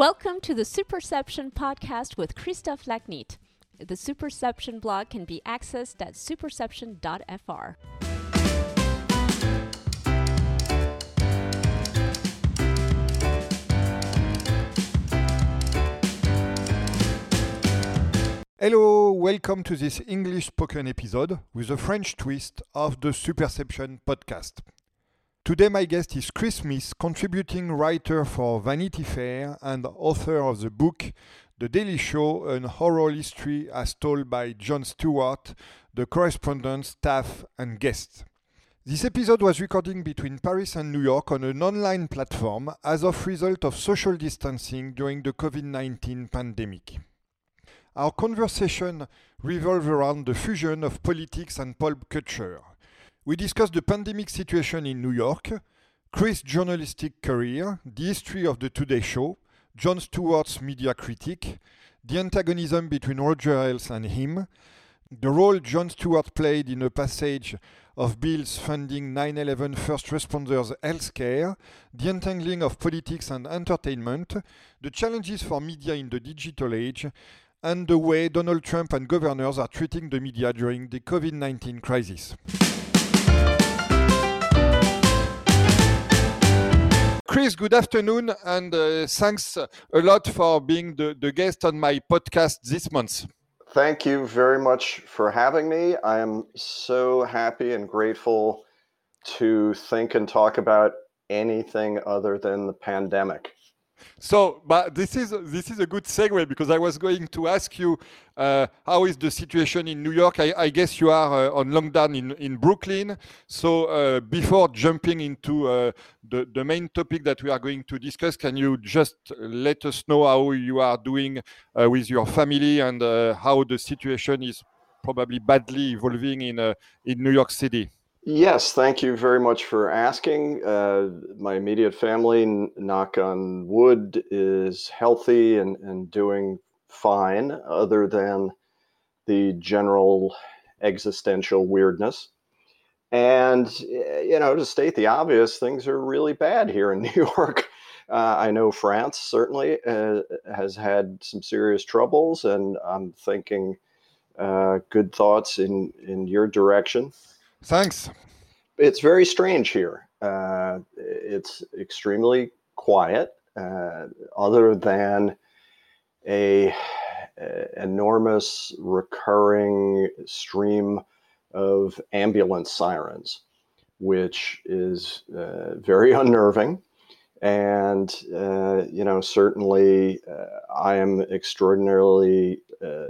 Welcome to the Superception podcast with Christophe Lachnitt. The Superception blog can be accessed at superception.fr. Hello, welcome to this English spoken episode with a French twist of the Superception podcast. Today, my guest is Chris Smith, contributing writer for Vanity Fair and author of the book The Daily Show An Oral History as Told by Jon Stewart, the correspondent, staff, and guests. This episode was recorded between Paris and New York on an online platform as of result of social distancing during the COVID-19 pandemic. Our conversation revolved around the fusion of politics and pop culture. We discussed the pandemic situation in New York, Chris' journalistic career, the history of the Today Show, Jon Stewart's media critique, the antagonism between Roger Ailes and him, the role Jon Stewart played in a passage of bills funding 9 11 first responders healthcare, the entangling of politics and entertainment, the challenges for media in the digital age, and the way Donald Trump and governors are treating the media during the COVID 19 crisis. Chris, good afternoon, and uh, thanks a lot for being the, the guest on my podcast this month. Thank you very much for having me. I am so happy and grateful to think and talk about anything other than the pandemic. So, but this is this is a good segue because I was going to ask you uh, how is the situation in New York. I, I guess you are uh, on lockdown in in Brooklyn. So, uh, before jumping into uh, the the main topic that we are going to discuss, can you just let us know how you are doing uh, with your family and uh, how the situation is probably badly evolving in in New York City? Yes, thank you very much for asking. Uh, my immediate family, knock on wood, is healthy and, and doing fine, other than the general existential weirdness. And, you know, to state the obvious, things are really bad here in New York. Uh, I know France certainly uh, has had some serious troubles, and I'm thinking uh, good thoughts in, in your direction. Thanks. It's very strange here. Uh, it's extremely quiet, uh, other than a, a, enormous recurring stream of ambulance sirens, which is uh, very unnerving. And uh, you know, certainly, uh, I am extraordinarily uh,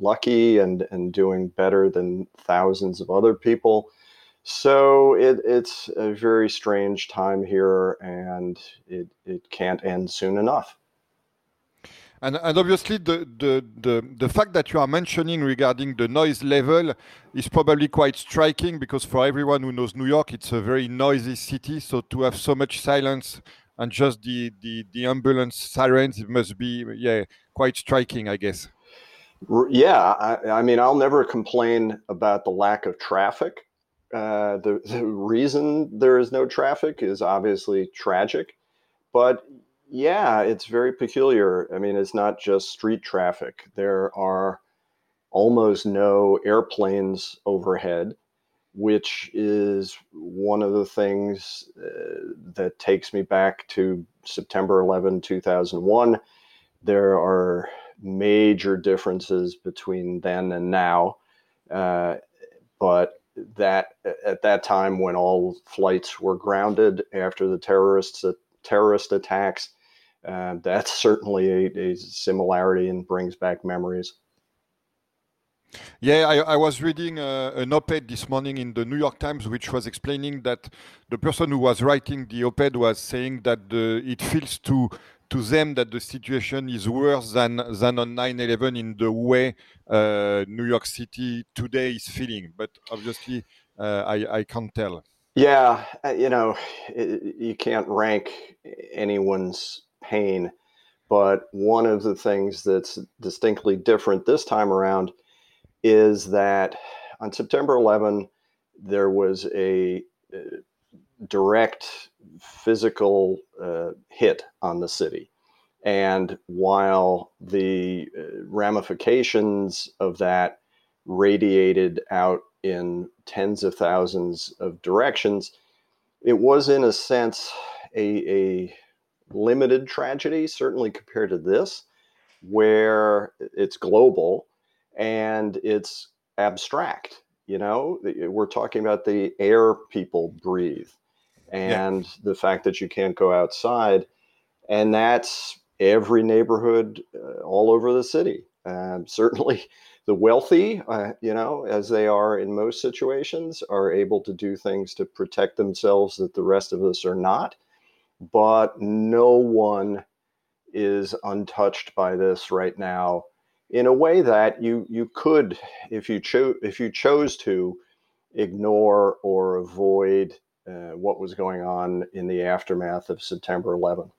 lucky and and doing better than thousands of other people. So it, it's a very strange time here, and it, it can't end soon enough. And, and obviously, the, the, the, the fact that you are mentioning regarding the noise level is probably quite striking because for everyone who knows New York, it's a very noisy city. So to have so much silence and just the, the, the ambulance sirens, it must be yeah quite striking, I guess. Yeah, I, I, mean, I'll never complain about the lack of traffic. Uh, the, the reason there is no traffic is obviously tragic, but yeah, it's very peculiar. I mean, it's not just street traffic. There are almost no airplanes overhead, which is one of the things uh, that takes me back to September 11, 2001. There are major differences between then and now. Uh, but that at that time, when all flights were grounded after the terrorists terrorist attacks, uh, that's certainly a, a, similarity and brings back memories. Yeah, I, I was reading uh, an op-ed this morning in the New York Times, which was explaining that the person who was writing the op-ed was saying that the, it feels to to them that the situation is worse than than on 9/11 in the way uh, New York City today is feeling. But obviously, uh, I I can't tell. Yeah, uh, you know, it, you can't rank anyone's pain, but one of the things that's distinctly different this time around is that on September 11 there was a direct physical uh, hit on the city. And while the uh, ramifications of that radiated out in tens of thousands of directions, it was, in a sense, a, a limited tragedy, certainly compared to this, where it's global and it's abstract. You know, we're talking about the air people breathe and yeah. the fact that you can't go outside. And that's every neighborhood uh, all over the city. Um, certainly, the wealthy, uh, you know, as they are in most situations, are able to do things to protect themselves that the rest of us are not. But no one is untouched by this right now in a way that you you could if you chose if you chose to ignore or avoid uh, what was going on in the aftermath of September 11.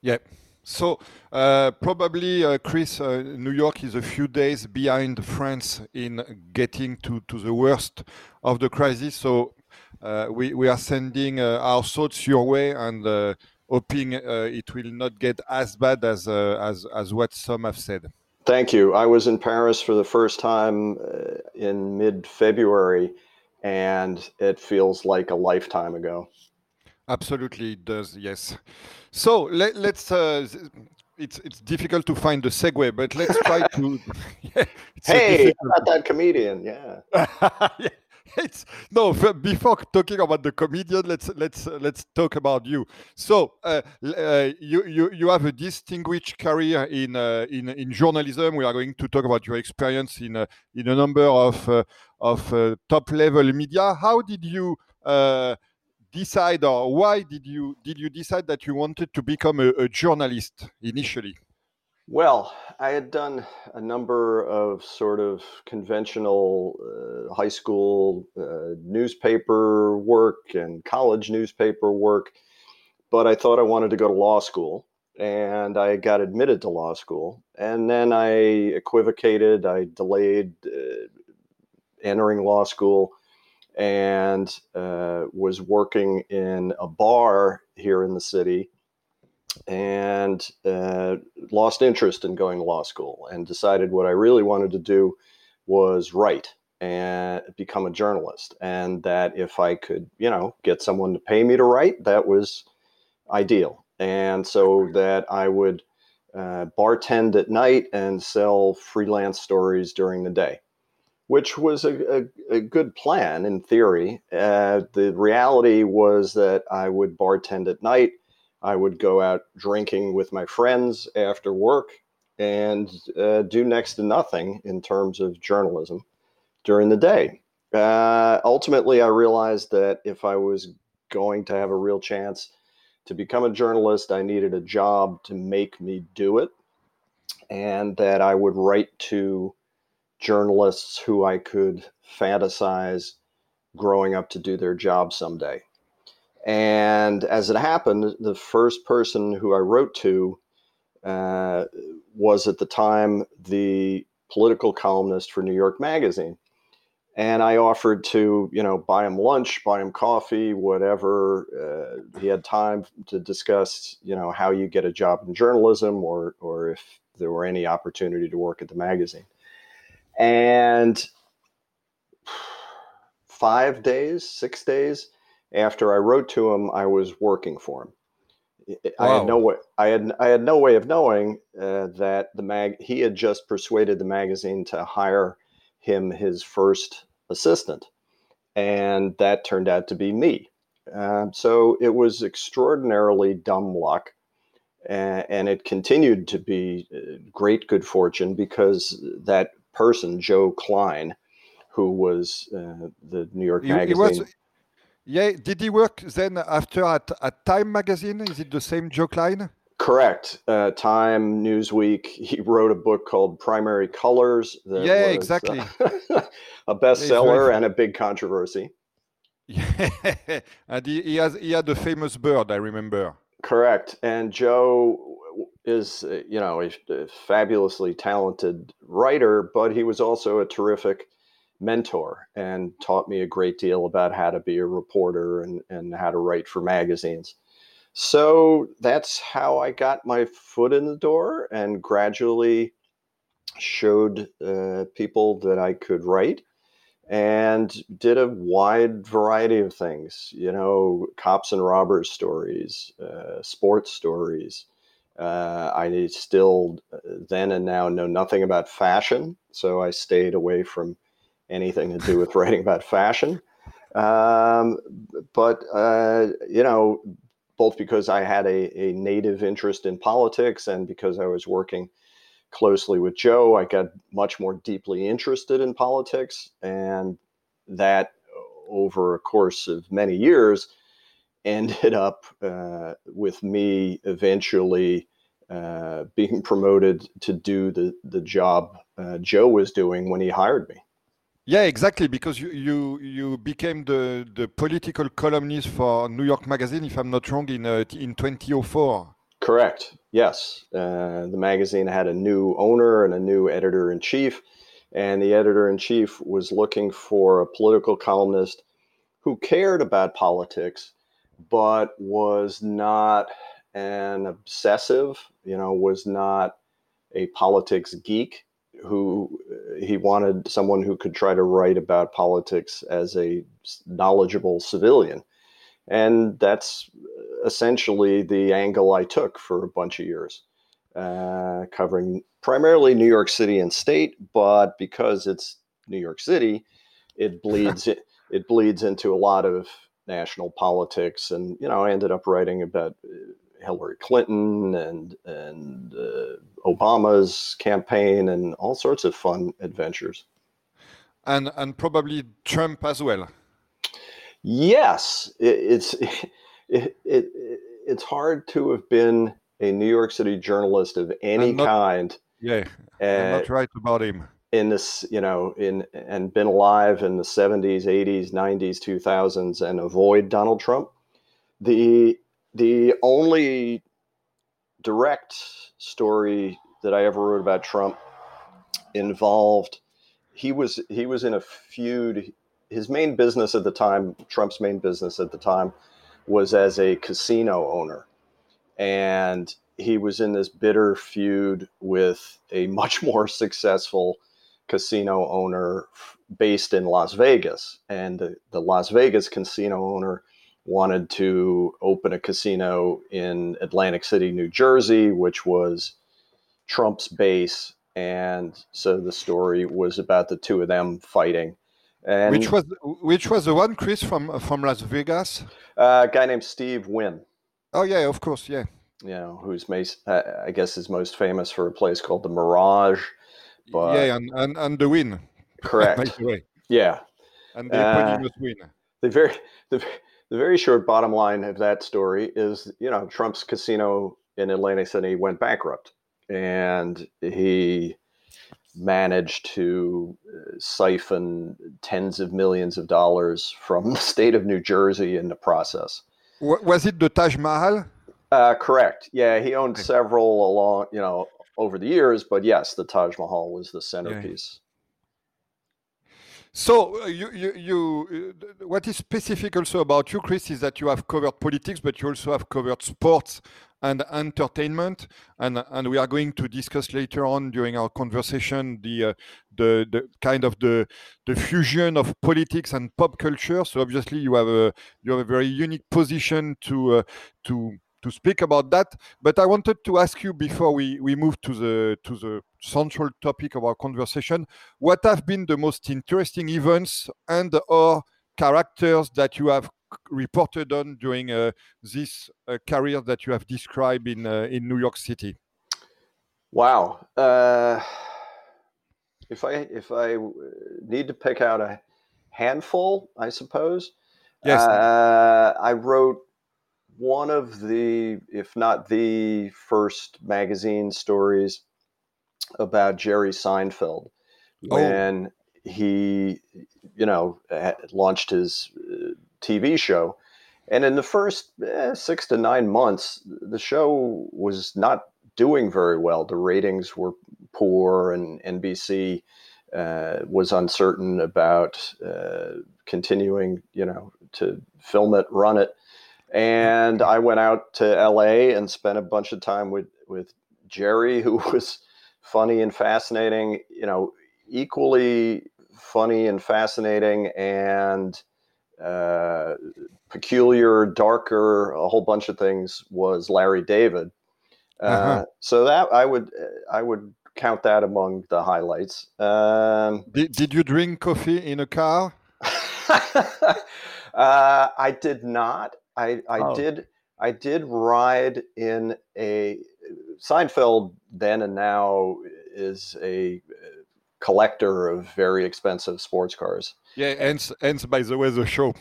Yeah. So uh, probably, uh, Chris, uh, New York is a few days behind France in getting to, to the worst of the crisis. So uh, we, we are sending uh, our thoughts your way and uh, hoping it will not get as bad as, as, as what some have said. Thank you. I was in Paris for the first time in mid February, and it feels like a lifetime ago. Absolutely, it does. Yes. So let, us uh, it's it's difficult to find the segue, but let's try to. yeah, hey, about that comedian? Yeah. yeah. It's no. Before talking about the comedian, let's let's uh, let's talk about you. So uh, uh, you you you have a distinguished career in uh, in in journalism. We are going to talk about your experience in uh, in a number of uh, of top level media. How did you? decide or why did you did you decide that you wanted to become a, a journalist initially well i had done a number of sort of conventional uh, high school uh, newspaper work and college newspaper work but i thought i wanted to go to law school and i got admitted to law school and then i equivocated i delayed uh, entering law school and uh, was working in a bar here in the city and uh, lost interest in going to law school and decided what I really wanted to do was write and become a journalist. And that if I could, you know, get someone to pay me to write, that was ideal. And so that I would uh, bartend at night and sell freelance stories during the day which was a, a, a, good plan in theory. Uh, the reality was that I would bartend at night. I would go out drinking with my friends after work and uh, do next to nothing in terms of journalism during the day. Uh, ultimately, I realized that if I was going to have a real chance to become a journalist, I needed a job to make me do it, and that I would write to journalists who I could fantasize growing up to do their job someday. And as it happened, the first person who I wrote to uh, was at the time the political columnist for New York Magazine. And I offered to, you know, buy him lunch, buy him coffee, whatever. Uh, he had time to discuss, you know, how you get a job in journalism or, or if there were any opportunity to work at the magazine. And five days, six days after I wrote to him, I was working for him. Wow. I had no way. I had I had no way of knowing uh, that the mag. He had just persuaded the magazine to hire him his first assistant, and that turned out to be me. Uh, so it was extraordinarily dumb luck, uh, and it continued to be uh, great good fortune because that person, Joe Klein, who was uh, the New York he, Magazine. He was, yeah, did he work then after at, at Time Magazine? Is it the same Joe Klein? Correct. Uh, Time, Newsweek. He wrote a book called Primary Colors. yeah, was, exactly. Uh, a bestseller and a big controversy. Yeah, and he, he has he had the famous bird. I remember. Correct. And Joe is uh, you know a, a, fabulously talented writer, but he was also a terrific mentor and taught me a great deal about how to be a reporter and, and how to write for magazines. so that's how I got my foot in the door and gradually showed uh, people that I could write and did a wide variety of things, you know, cops and robbers stories, uh, sports stories. Uh, I still uh, then and now know nothing about fashion, so I stayed away from anything to do with writing about fashion. Um, but, uh, you know, both because I had a, a native interest in politics and because I was working closely with Joe, I got much more deeply interested in politics. And that, over a course of many years, ended up uh, with me eventually uh, being promoted to do the, the job uh, Joe was doing when he hired me. Yeah, exactly. Because you you, you became the, the political columnist for New York Magazine, if I'm not wrong, in uh, in 2004. Correct. Yes, uh, the magazine had a new owner and a new editor in chief, and the editor in chief was looking for a political columnist who cared about politics, but was not an obsessive. You know, was not a politics geek who he wanted someone who could try to write about politics as a knowledgeable civilian. And that's essentially the angle I took for a bunch of years, uh, covering primarily New York City and state, but because it's New York City, it bleeds it, it bleeds into a lot of national politics. And you know, I ended up writing about uh, Hillary Clinton and and uh, Obama's campaign and all sorts of fun adventures. And and probably Trump as well. Yes, it, it's it, it, it's hard to have been a New York City journalist of any not, kind. Yeah, uh, I'm not right about him. In this, you know, in and been alive in the 70s, 80s, 90s, 2000s, and avoid Donald Trump. The the only direct story that I ever wrote about Trump involved he was he was in a feud. His main business at the time, Trump's main business at the time, was as a casino owner, and he was in this bitter feud with a much more successful casino owner based in Las Vegas, and the, the Las Vegas casino owner wanted to open a casino in Atlantic City, New Jersey, which was Trump's base. And so the story was about the two of them fighting. And which was which was the one, Chris, from from Las Vegas? Uh, a guy named Steve Wynn. Oh yeah, of course, yeah. You know, who's I guess is most famous for a place called the Mirage. But yeah, and, and, and the Wynn. Correct. yeah. And the uh, Wynn. The very the the very short bottom line of that story is, you know, Trump's casino in Atlantic City went bankrupt, and he managed to uh, siphon tens of millions of dollars from the state of New Jersey in the process. Was it the Taj Mahal? Uh, correct. Yeah, he owned several along, you know, over the years, but yes, the Taj Mahal was the centerpiece. So uh, you, you, you uh, what is specific also about you, Chris, is that you have covered politics, but you also have covered sports and entertainment, and and we are going to discuss later on during our conversation the uh, the the kind of the the fusion of politics and pop culture. So obviously you have a you have a very unique position to uh, to to speak about that. But I wanted to ask you before we, we move to the to the central topic of our conversation, what have been the most interesting events and or characters that you have reported on during uh, this uh, career that you have described in uh, in New York City? Wow. Uh, if I if I need to pick out a handful, I suppose. Yes. Uh, I wrote one of the, if not the first magazine stories about Jerry Seinfeld oh. when oh. he, you know, launched his uh, TV show. And in the first eh, six to nine months, the show was not doing very well. The ratings were poor, and NBC uh, was uncertain about uh, continuing, you know, to film it, run it And I went out to LA and spent a bunch of time with with Jerry, who was funny and fascinating. You know, equally funny and fascinating, and uh, peculiar, darker, a whole bunch of things was Larry David. Uh, uh-huh. So that I would I would count that among the highlights. Um, did, did you drink coffee in a car? uh, I did not. I, I oh. did. I did ride in a Seinfeld. Then and now is a collector of very expensive sports cars. Yeah, and and by the way, the show.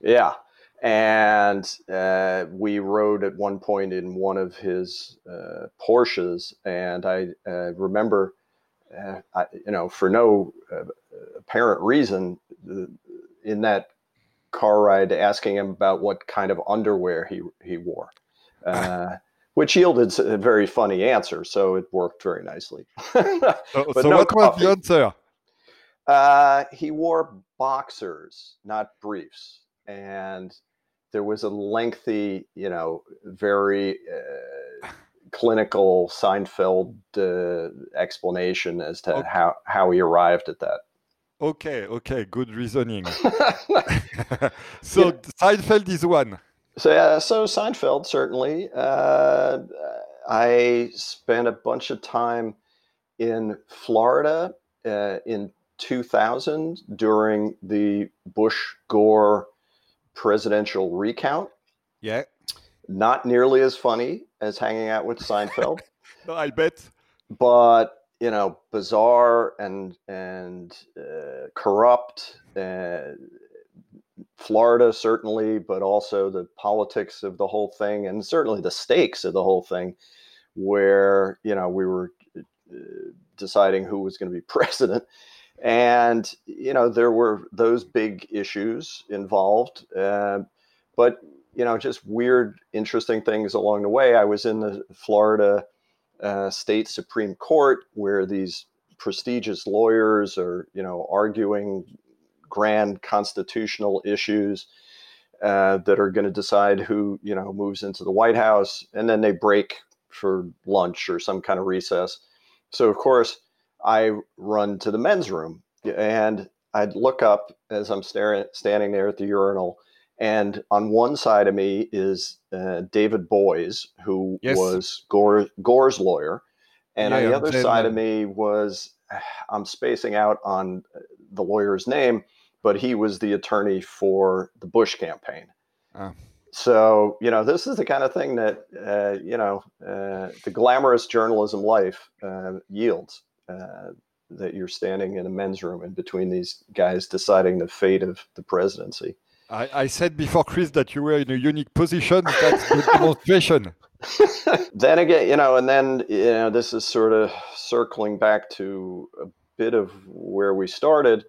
Yeah, and uh, we rode at one point in one of his uh, Porsches, and I uh, remember, uh, I, you know, for no uh, apparent reason, in that car ride, asking him about what kind of underwear he he wore, uh, which yielded a very funny answer. So it worked very nicely. so, so no what was the answer? he wore boxers, not briefs, and there was a lengthy, you know, very uh, clinical Seinfeld uh, explanation as to okay. how how he arrived at that. Okay, okay, good reasoning. so yeah. Seinfeld is one. So yeah, so Seinfeld certainly. Uh, I spent a bunch of time in Florida uh, in 2000 during the Bush Gore presidential recount. Yeah. Not nearly as funny as hanging out with Seinfeld. no, I bet. But you know, bizarre and and uh, corrupt. Uh, Florida certainly, but also the politics of the whole thing, and certainly the stakes of the whole thing, where you know we were uh, deciding who was going to be president and you know there were those big issues involved uh, but you know just weird interesting things along the way i was in the florida uh, state supreme court where these prestigious lawyers are you know arguing grand constitutional issues uh, that are going to decide who you know moves into the white house and then they break for lunch or some kind of recess so of course I run to the men's room and I'd look up as I'm staring, standing there at the urinal. And on one side of me is uh, David Boies, who yes. was Gore, Gore's lawyer. And yeah, on the other side of me was, I'm spacing out on the lawyer's name, but he was the attorney for the Bush campaign. Oh. So, you know, this is the kind of thing that, uh, you know, uh, the glamorous journalism life uh, yields. Uh, that you're standing in a men's room in between these guys deciding the fate of the presidency. I, I said before, Chris, that you were in a unique position. That's the demonstration. then again, you know, and then, you know, this is sort of circling back to a bit of where we started.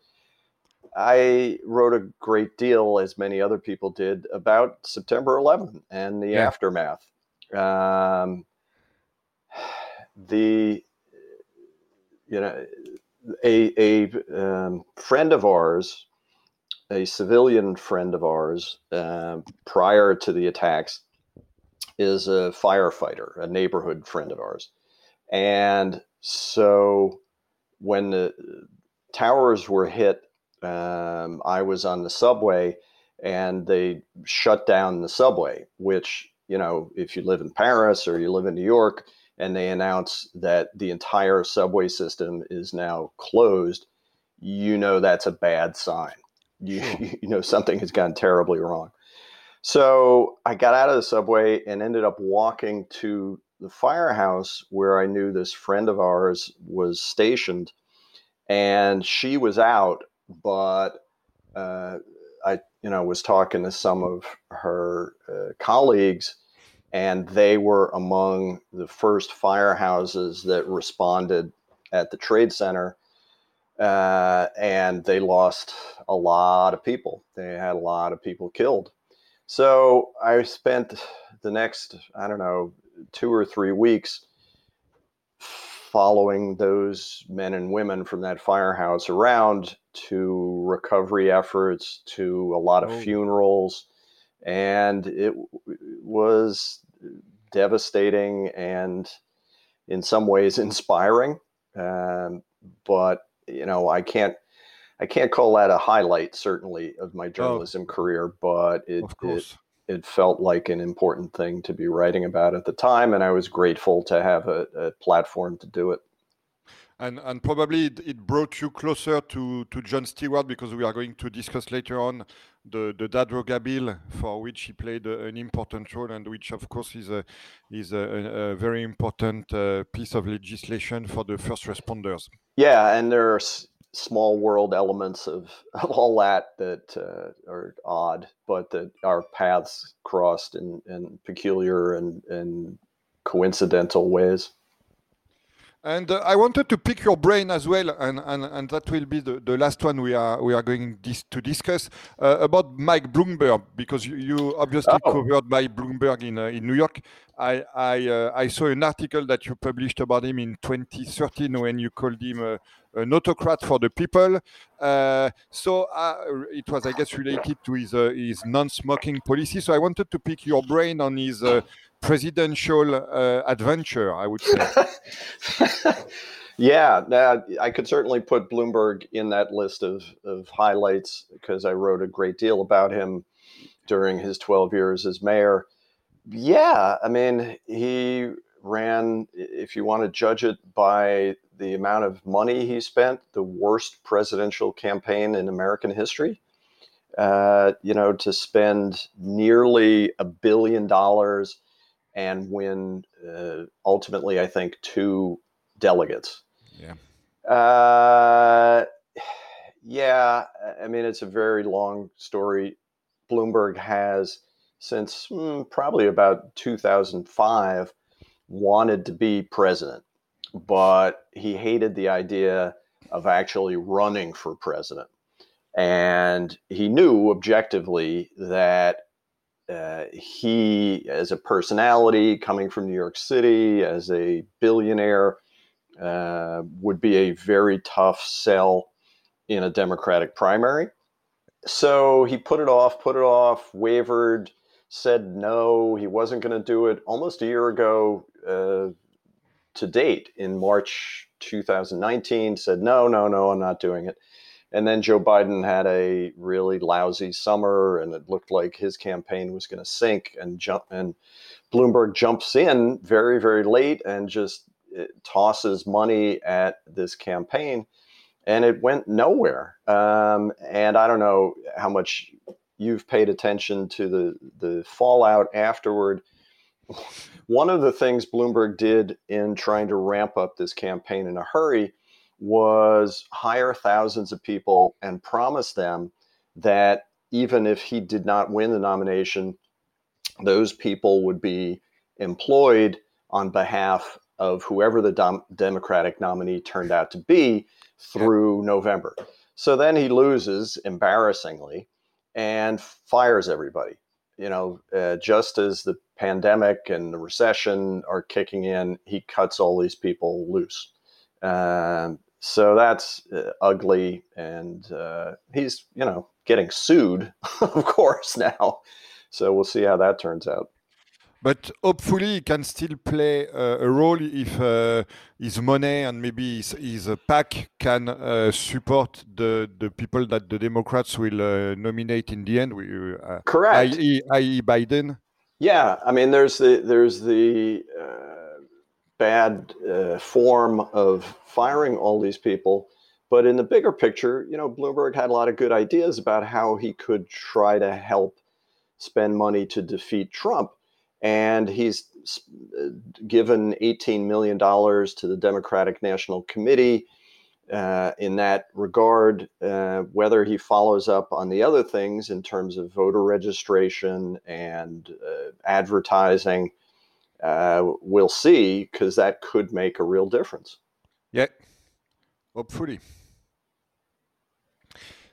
I wrote a great deal, as many other people did, about September 11 and the yeah. aftermath. Um, the you know, a a um, friend of ours, a civilian friend of ours, uh, prior to the attacks, is a firefighter, a neighborhood friend of ours, and so when the towers were hit, um, I was on the subway, and they shut down the subway. Which you know, if you live in Paris or you live in New York, and they announce that the entire subway system is now closed, you know that's a bad sign. You, you know something has gone terribly wrong. So I got out of the subway and ended up walking to the firehouse where I knew this friend of ours was stationed, and she was out, but uh, I, you know, was talking to some of her uh, colleagues, and they were among the first firehouses that responded at the trade center uh, and they lost a lot of people they had a lot of people killed so i spent the next i don't know two or three weeks following those men and women from that firehouse around to recovery efforts to a lot of oh. funerals and it was devastating and in some ways inspiring. Um, but you know, I can't I can't call that a highlight certainly of my oh. journalism oh, career, but it, it it felt like an important thing to be writing about at the time, and I was grateful to have a, a platform to do it. And, and probably it, it, brought you closer to, to Jon Stewart because we are going to discuss later on the, the Zadroga bill for which he played a, an important role and which of course is a, is a, a very important uh, piece of legislation for the first responders. Yeah, and there's small world elements of, of all that that uh, are odd, but that our paths crossed in, in peculiar and, and coincidental ways. And uh, I wanted to pick your brain as well, and, and, and that will be the, the last one we are we are going dis- to discuss uh, about Mike Bloomberg because you, you obviously oh. covered Mike Bloomberg in uh, in New York. I I, uh, I saw an article that you published about him in 2013 when you called him uh, an autocrat for the people. Uh, so it was, I guess, related to his his non-smoking policy. So I wanted to pick your brain on his presidential uh, adventure, I would say. yeah, I could certainly put Bloomberg in that list of, of highlights because I wrote a great deal about him during his 12 years as mayor. Yeah, I mean, he ran, if you want to judge it by the amount of money he spent, the worst presidential campaign in American history. Uh, you know, to spend nearly a billion dollars and win uh, ultimately, I think, two delegates. Yeah. Uh, yeah, I mean, it's a very long story. Bloomberg has, since mm, probably about 2005, wanted to be president, but he hated the idea of actually running for president. And he knew objectively that uh, he, as a personality coming from New York City, as a billionaire, uh, would be a very tough sell in a Democratic primary. So he put it off, put it off, wavered, said no, he wasn't going to do it almost a year ago uh, to date in March 2019, said no, no, no, I'm not doing it. And then Joe Biden had a really lousy summer, and it looked like his campaign was going to sink. And jump and Bloomberg jumps in very, very late and just eh, tosses money at this campaign, and it went nowhere. Um, and I don't know how much you've paid attention to the the fallout afterward. One of the things Bloomberg did in trying to ramp up this campaign in a hurry was hire thousands of people and promise them that even if he did not win the nomination, those people would be employed on behalf of whoever the dom- Democratic nominee turned out to be through November. So then he loses embarrassingly and fires everybody. You know, uh, just as the pandemic and the recession are kicking in, he cuts all these people loose. Um, so that's uh, ugly, and uh, he's you know getting sued, of course now. So we'll see how that turns out. But hopefully, he can still play uh, a role if uh, his money and maybe his, his PAC can uh, support the, the people that the Democrats will uh, nominate in the end. We correct. I.e., I.e. Biden. Yeah, I mean, there's the there's the bad uh, form of firing all these people. But in the bigger picture, you know, Bloomberg had a lot of good ideas about how he could try to help spend money to defeat Trump. And he's uh, given $18 million to the Democratic National Committee uh, in that regard. Uh, whether he follows up on the other things in terms of voter registration and uh, advertising uh, we'll see because that could make a real difference. Yeah, hopefully.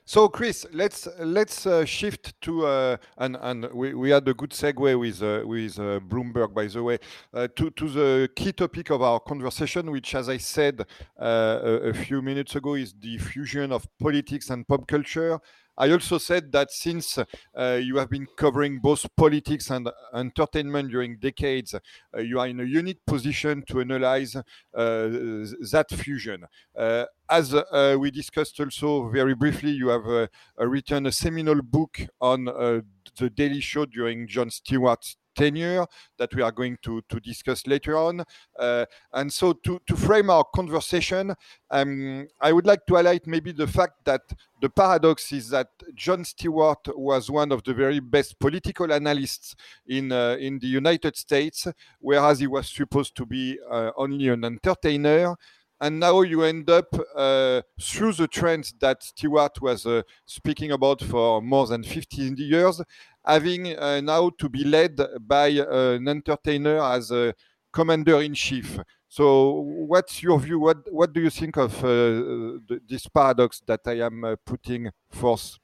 So, Chris, let's let's uh, shift to uh, and and we, we had a good segue with uh, with uh, Bloomberg, by the way, uh, to to the key topic of our conversation, which, as I said uh, a, a, few minutes ago, is the fusion of politics and pop culture. I also said that since uh, you have been covering both politics and entertainment during decades, uh, you are in a unique position to analyze uh, that fusion. Uh, as uh, we discussed also very briefly, you have written a seminal book on the Daily Show during Jon Stewart's tenure that we are going to, to discuss later on. Uh, and so to, to frame our conversation, um, I would like to highlight maybe the fact that the paradox is that Jon Stewart was one of the very best political analysts in, uh, in the United States, whereas he was supposed to be uh, only an entertainer and now you end up uh, through the trends that Stewart was uh, speaking about for more than 15 years, having uh, now to be led by uh, an entertainer as a commander in chief. So, what's your view? What What do you think of uh, this paradox that I am uh, putting forth?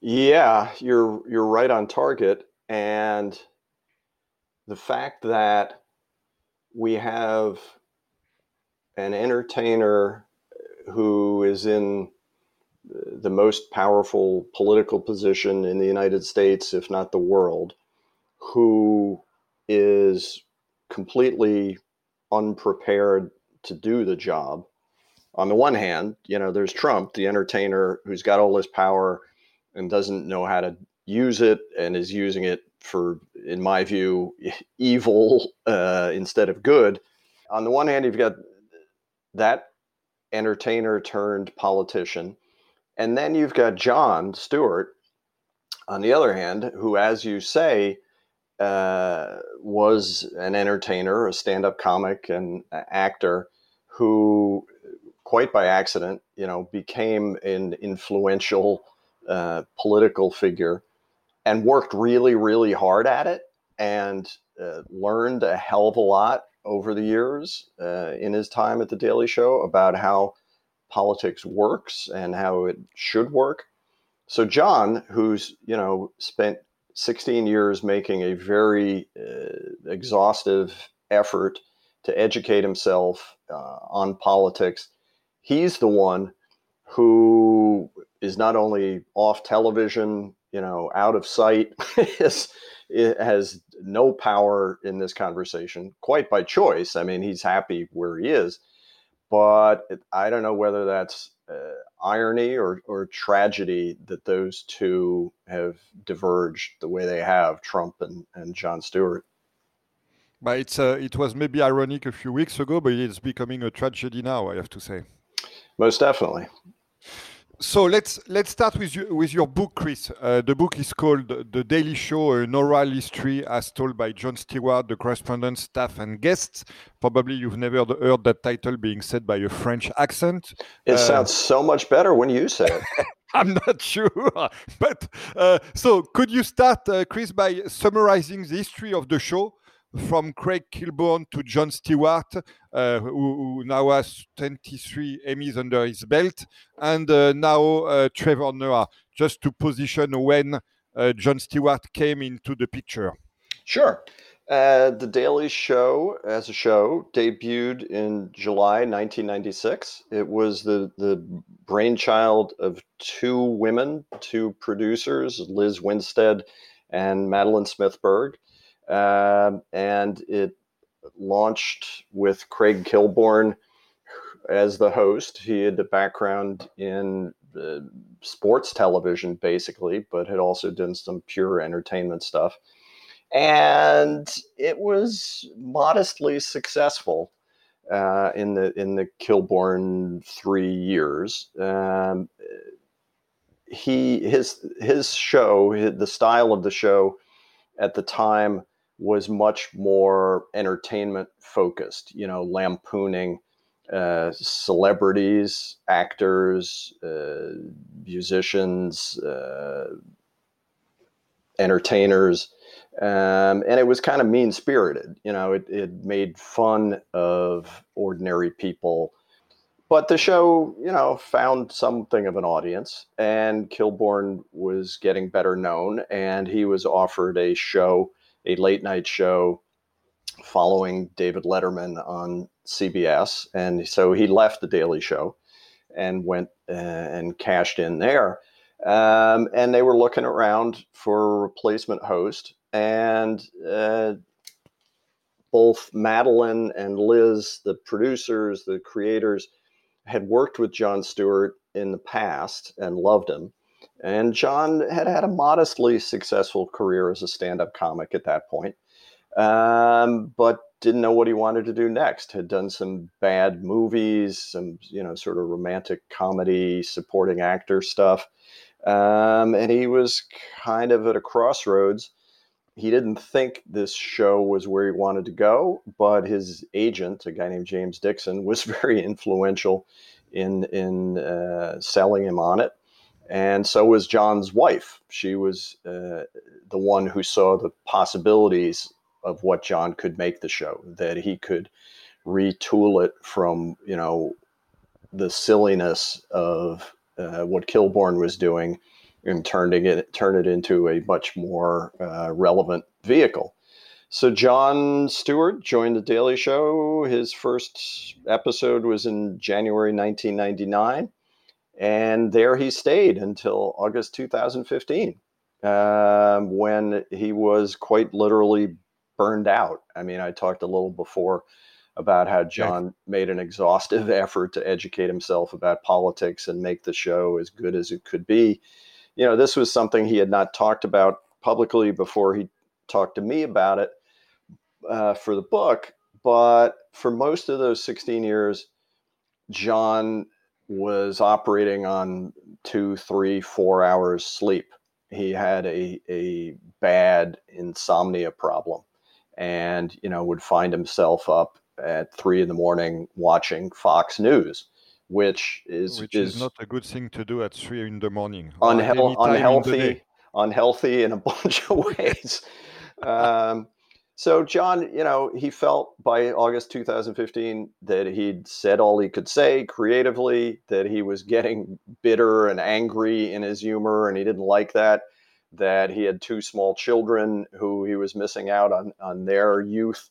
Yeah, you're you're right on target, and the fact that we have an entertainer who is in the most powerful political position in the United States, if not the world, who is completely unprepared to do the job. On the one hand, you know, there's Trump, the entertainer who's got all this power and doesn't know how to use it and is using it for, in my view, evil uh, instead of good. On the one hand, you've got that entertainer turned politician and then you've got Jon Stewart, on the other hand, who, as you say, uh, was an entertainer, a stand up comic, and actor who, quite by accident, you know, became an influential uh, political figure and worked really, really hard at it and uh, learned a hell of a lot over the years uh, in his time at The Daily Show about how politics works and how it should work. So Jon, who's you know spent 16 years making a very uh, exhaustive effort to educate himself uh, on politics, he's the one who is not only off television, you know, out of sight, is, has no power in this conversation, quite by choice. I mean, he's happy where he is but it, I don't know whether that's uh, irony or, or tragedy that those two have diverged the way they have, Trump and, and Jon Stewart. But it's uh, it was maybe ironic a few weeks ago, but it's becoming a tragedy now. I have to say. Most definitely so let's let's start with you with your book, Chris. Uh, the book is called "The Daily Show: An Oral History, as told by Jon Stewart, the correspondent, staff, and guests." Probably you've never heard that title being said by a French accent. It uh, sounds so much better when you say it. I'm not sure, but uh, so could you start, uh, Chris, by summarizing the history of the show? From Craig Kilborn to Jon Stewart, uh, who, who, now has 23 Emmys under his belt, and uh, now uh, Trevor Noah, just to position when uh, Jon Stewart came into the picture. Sure. Uh, the Daily Show, as a show, debuted in July 1996. It was the, the brainchild of two women, two producers, Lizz Winstead and Madeleine Smithberg. Um, and it launched with Craig Kilborn as the host. He had a background in uh, sports television, basically, but had also done some pure entertainment stuff. And it was modestly successful uh, in the in the Kilborn three years. Um, he his his show, the style of the show at the time was much more entertainment focused, you know, lampooning uh, celebrities, actors, uh, musicians, uh, entertainers. Um, and it was kind of mean spirited. You know, it, it made fun of ordinary people. But the show, you know, found something of an audience, and Kilborn was getting better known, and he was offered a show a late night show following David Letterman on CBS. And so he left the Daily Show and went uh, and cashed in there. Um, and they were looking around for a replacement host. And uh, both Madeleine and Lizz, the producers, the creators, had worked with Jon Stewart in the past and loved him. And Jon had had a modestly successful career as a stand up comic at that point, um, but didn't know what he wanted to do next. Had done some bad movies, some, you know, sort of romantic comedy, supporting actor stuff. Um, and he was kind of at a crossroads. He didn't think this show was where he wanted to go, but his agent, a guy named James Dixon, was very influential in in uh, selling him on it and so was Jon's wife. She was uh, the one who saw the possibilities of what Jon could make the show, that he could retool it from, you know, the silliness of uh, what Kilborn was doing and turning it turn it into a much more uh, relevant vehicle. So Jon Stewart joined the Daily Show. His first episode was in January 1999 and there he stayed until August 2015, um, when he was quite literally burned out. I mean, I talked a little before about how Jon made an exhaustive effort to educate himself about politics and make the show as good as it could be. You know, this was something he had not talked about publicly before he talked to me about it uh, for the book. But for most of those 16 years, Jon was operating on two, three, four hours sleep. He had a, a bad insomnia problem and, you know, would find himself up at three in the morning watching Fox News, which is, which is, is not a good thing to do at three in the morning. Unhe- unhealthy, unhealthy in a bunch of ways. um, so Jon, you know, he felt by August 2015 that he'd said all he could say creatively, that he was getting bitter and angry in his humor, and he didn't like that. That he had two small children who he was missing out on on their youth.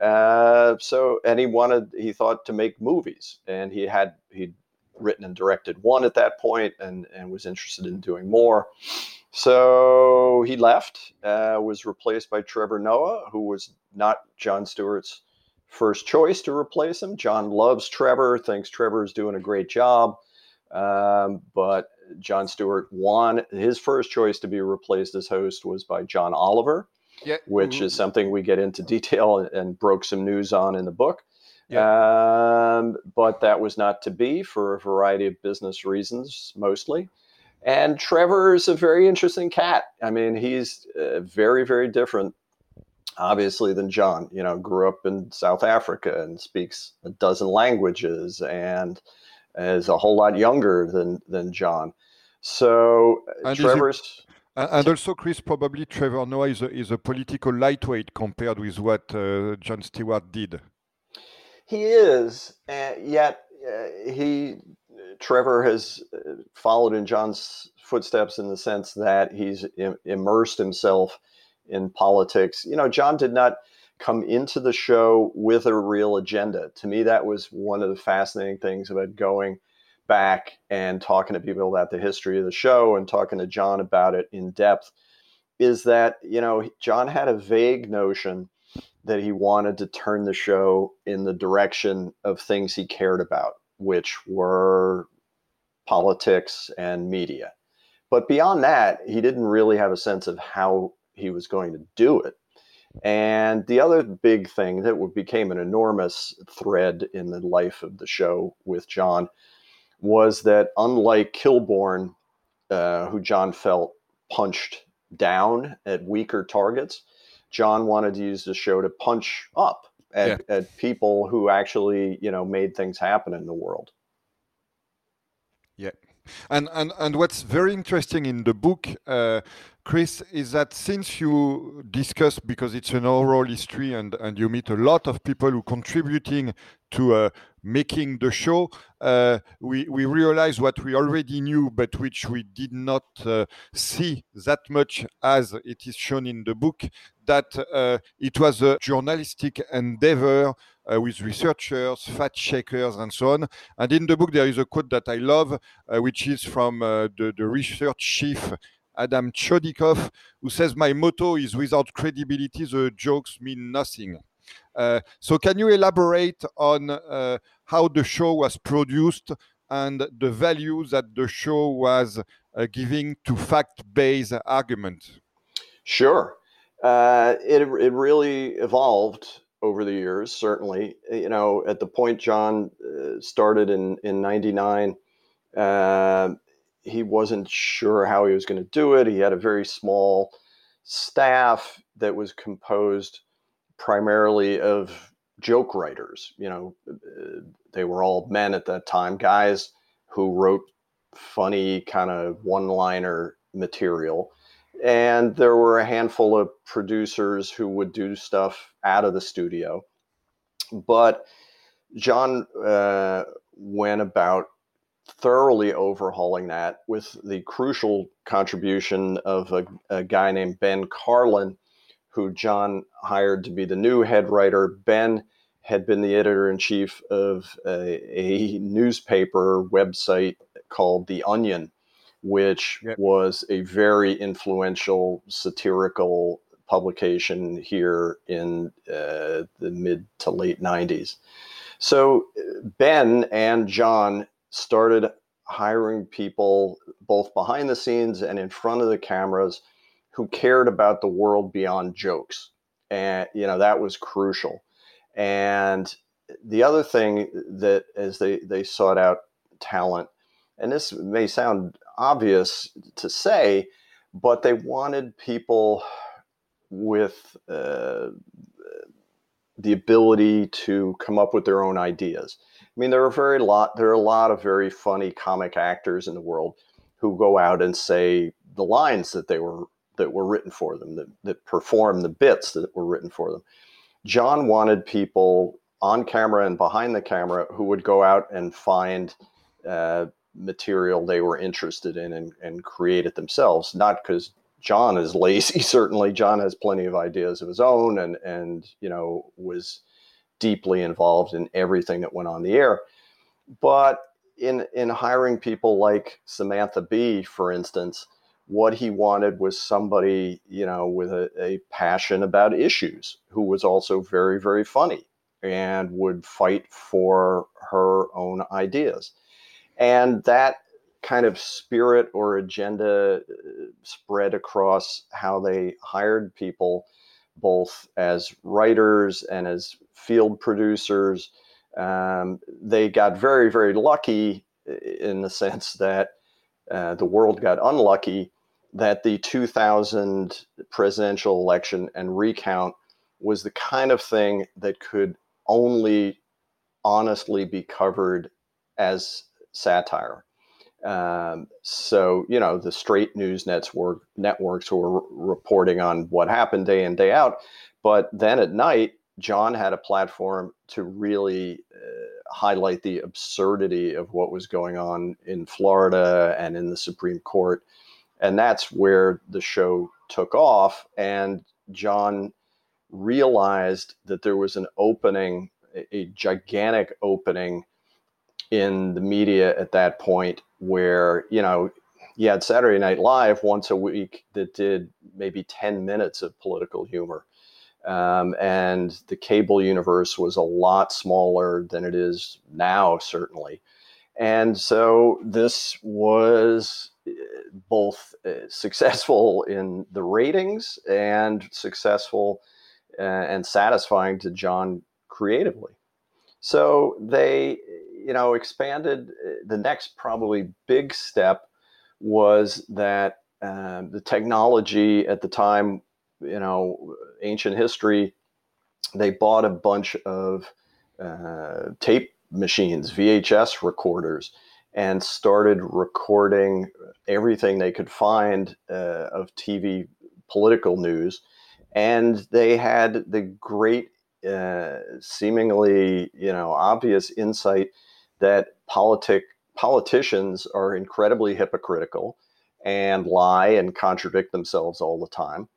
Uh, so, and he wanted, he thought to make movies, and he had he'd written and directed one at that point, and and was interested in doing more. So he left, uh, was replaced by Trevor Noah, who was not Jon Stewart's first choice to replace him. Jon loves Trevor, thinks Trevor is doing a great job. Um, but Jon Stewart won. His first choice to be replaced as host was by John Oliver, yeah. which mm-hmm. is something we get into detail and, and, broke some news on in the book. Yeah. Um, but that was not to be for a variety of business reasons, mostly. And Trevor is a very interesting cat. I mean, he's uh, very, very different, obviously, than Jon. You know, grew up in South Africa and speaks a dozen languages and is a whole lot younger than than Jon. So and Trevor's. and also, Chris, probably Trevor Noah is a, is a political lightweight compared with what uh, Jon Stewart did. He is, uh, yet uh, he Trevor has uh, followed in Jon's footsteps in the sense that he's Im- immersed himself in politics. You know, Jon did not come into the show with a real agenda. To me, that was one of the fascinating things about going back and talking to people about the history of the show and talking to Jon about it in depth is that, you know, Jon had a vague notion that he wanted to turn the show in the direction of things he cared about which were politics and media. But beyond that, he didn't really have a sense of how he was going to do it. And the other big thing that became an enormous thread in the life of the show with Jon was that unlike Kilborn, uh, who Jon felt punched down at weaker targets, Jon wanted to use the show to punch up at, yeah. at people who actually you know made things happen in the world yeah and and and what's very interesting in the book uh, chris is that since you discuss because it's an oral history and and you meet a lot of people who contributing to uh, making the show uh, we we realize what we already knew but which we did not uh, see that much as it is shown in the book that uh, it was a journalistic endeavor uh, with researchers, fact checkers, and so on. And in the book, there is a quote that I love, uh, which is from uh, the, the research chief Adam Chodikoff, who says, My motto is without credibility, the jokes mean nothing. Uh, so, can you elaborate on uh, how the show was produced and the value that the show was uh, giving to fact based argument? Sure. Uh, it, it really evolved over the years, certainly. You know, at the point Jon uh, started in, in 99, uh, he wasn't sure how he was going to do it. He had a very small staff that was composed primarily of joke writers. You know, uh, they were all men at that time, guys who wrote funny kind of one liner material. And there were a handful of producers who would do stuff out of the studio. But Jon uh, went about thoroughly overhauling that with the crucial contribution of a, a, guy named Ben Karlin, who Jon hired to be the new head writer. Ben had been the editor in chief of a, a, newspaper website called The Onion, which yep. was a very influential satirical publication here in uh, the mid to late 90s. So Ben and Jon started hiring people both behind the scenes and in front of the cameras who cared about the world beyond jokes. And, you know, that was crucial. And the other thing that as they, they sought out talent, and this may sound obvious to say, but they wanted people with uh, the ability to come up with their own ideas. I mean, there are very lot. There are a lot of very funny comic actors in the world who go out and say the lines that they were that were written for them, that, that perform the bits that were written for them. Jon wanted people on camera and behind the camera who would go out and find uh, material they were interested in and, and create it themselves. Not because Jon is lazy. Certainly, Jon has plenty of ideas of his own, and and you know was deeply involved in everything that went on the air. But in in hiring people like Samantha Bee, for instance, what he wanted was somebody, you know, with a, a passion about issues who was also very, very funny and would fight for her own ideas. And that kind of spirit or agenda uh, spread across how they hired people, both as writers and as field producers. Um, they got very, very lucky in the sense that uh, the world got unlucky that the 2000 presidential election and recount was the kind of thing that could only honestly be covered as satire. Um, so you know the straight news network networks were reporting on what happened day in day out, but then at night Jon had a platform to really uh, highlight the absurdity of what was going on in Florida and in the Supreme Court, and that's where the show took off. And Jon realized that there was an opening, a gigantic opening in the media at that point where, you know, you had Saturday Night Live once a week that did maybe 10 minutes of political humor. Um, and the cable universe was a lot smaller than it is now, certainly. And so this was eh, both uh, successful in the ratings and successful uh, and satisfying to Jon creatively. So they you know, expanded. Uh, the next probably big step was that um, the technology at the time, you know, ancient history, they bought a bunch of uh, tape machines, VHS recorders, and started recording everything they could find uh, of TV political news. And they had the great, uh, seemingly, you know, obvious insight that politic politicians are incredibly hypocritical and lie and contradict themselves all the time,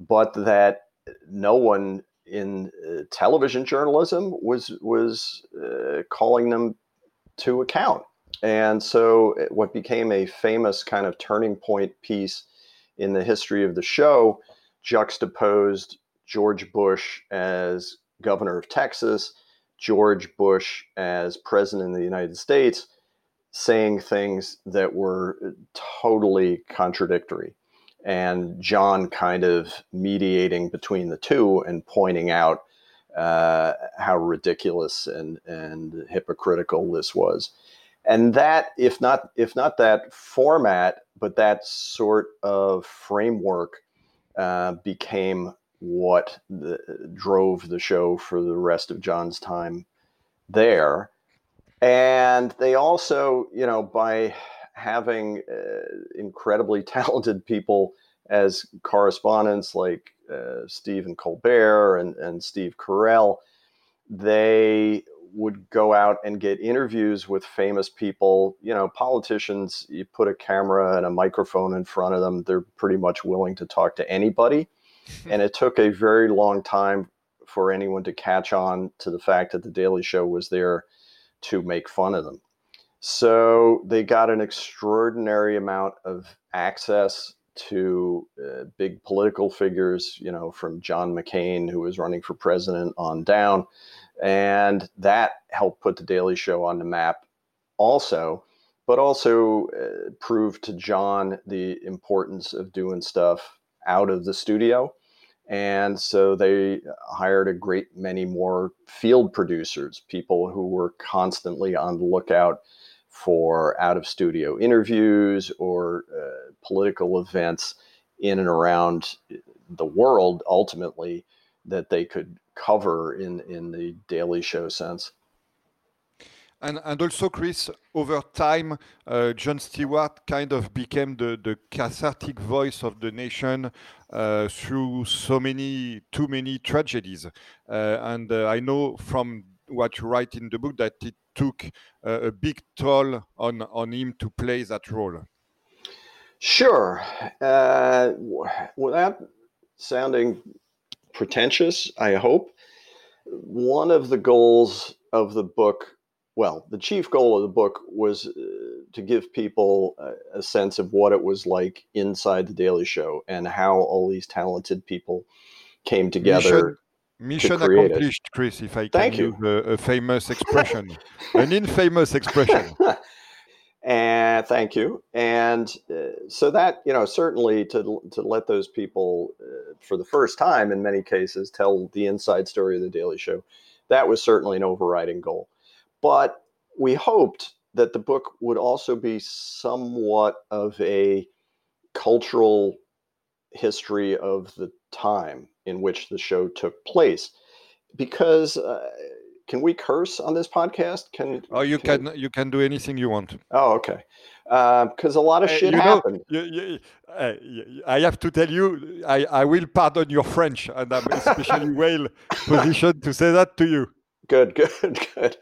but that no one in uh, television journalism was was uh, calling them to account. And so, uh, what became a famous kind of turning point piece in the history of the show juxtaposed George Bush as governor of Texas, George Bush as president of the United States, saying things that were totally contradictory. And Jon kind of mediating between the two and pointing out uh, how ridiculous and, and hypocritical this was. And that, if not, if not that format, but that sort of framework uh, became what the, drove the show for the rest of Jon's time there. And they also, you know, by having uh, incredibly talented people as correspondents like uh, Stephen Colbert and, and Steve Carell, they would go out and get interviews with famous people. You know, politicians, you put a camera and a microphone in front of them, they're pretty much willing to talk to anybody. and it took a very long time for anyone to catch on to the fact that The Daily Show was there to make fun of them. So they got an extraordinary amount of access to uh, big political figures, you know, from John McCain, who was running for president, on down. And that helped put The Daily Show on the map also, but also uh, proved to Jon the importance of doing stuff out of the studio. And so they hired a great many more field producers, people who were constantly on the lookout for out of studio interviews or uh, political events in and around the world ultimately that they could cover in, in the Daily Show sense. And, and also, Chris, over time, uh, Jon Stewart kind of became the, the cathartic voice of the nation uh, through so many, too many tragedies. Uh, and uh, I know from what you write in the book that it took a big toll on, on him to play that role. Sure. Uh, without sounding pretentious, I hope, one of the goals of the book well, the chief goal of the book was uh, to give people a, a, sense of what it was like inside the Daily Show and how all these talented people came together. Mission, mission to accomplished, it. Chris. If I Thank can you. use a, a famous expression, an infamous expression. and thank you. And uh, so that you know, certainly to to let those people, uh, for the first time in many cases, tell the inside story of the Daily Show, that was certainly an overriding goal but we hoped that the book would also be somewhat of a cultural history of the time in which the show took place. Because uh, can we curse on this podcast? Can oh you can, can you can do anything you want. Oh okay, because uh, a lot of shit you happened. Know, you, you, uh, I have to tell you, I, I will pardon your French, and I'm especially well positioned to say that to you. Good, good, good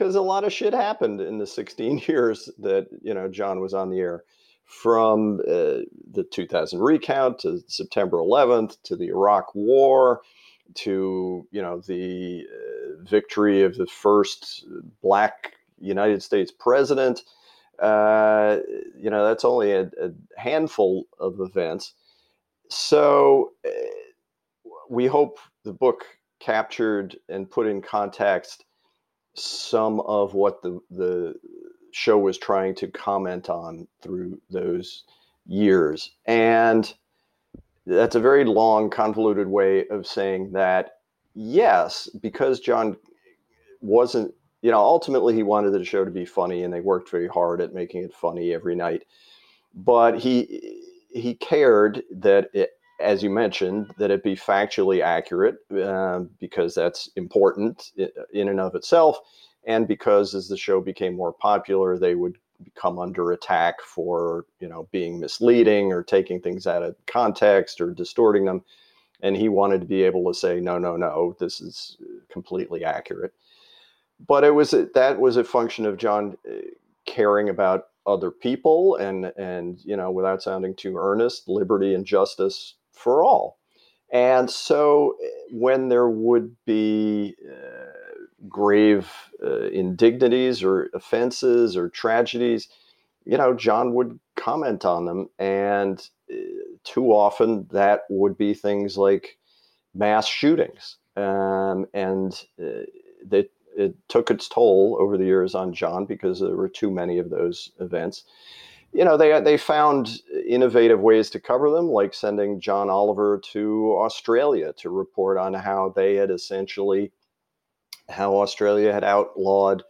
because a lot of shit happened in the 16 years that you know Jon was on the air, from uh, the 2000 recount to September 11th to the Iraq War to you know the uh, victory of the first black United States president. Uh, you know that's only a, a, handful of events. So uh, we hope the book captured and put in context some of what the the show was trying to comment on through those years. And that's a very long convoluted way of saying that yes because jon wasn't you know ultimately he wanted the show to be funny and they worked very hard at making it funny every night. But he he cared that it, as you mentioned, that it be factually accurate uh, because that's important in and of itself. And because as the show became more popular, they would come under attack for you know being misleading or taking things out of context or distorting them. And he wanted to be able to say, no, no, no, this is completely accurate. But it was that was a function of Jon uh, caring about other people and and you know without sounding too earnest liberty and justice for all. And so eh, when there would be uh, grave uh, indignities or offenses or tragedies, you know, Jon would comment on them. And uh, too often that would be things like mass shootings. Um, and it took its toll over the years on Jon because there were too many of those events you know they they found innovative ways to cover them like sending John Oliver to Australia to report on how they had essentially how Australia had outlawed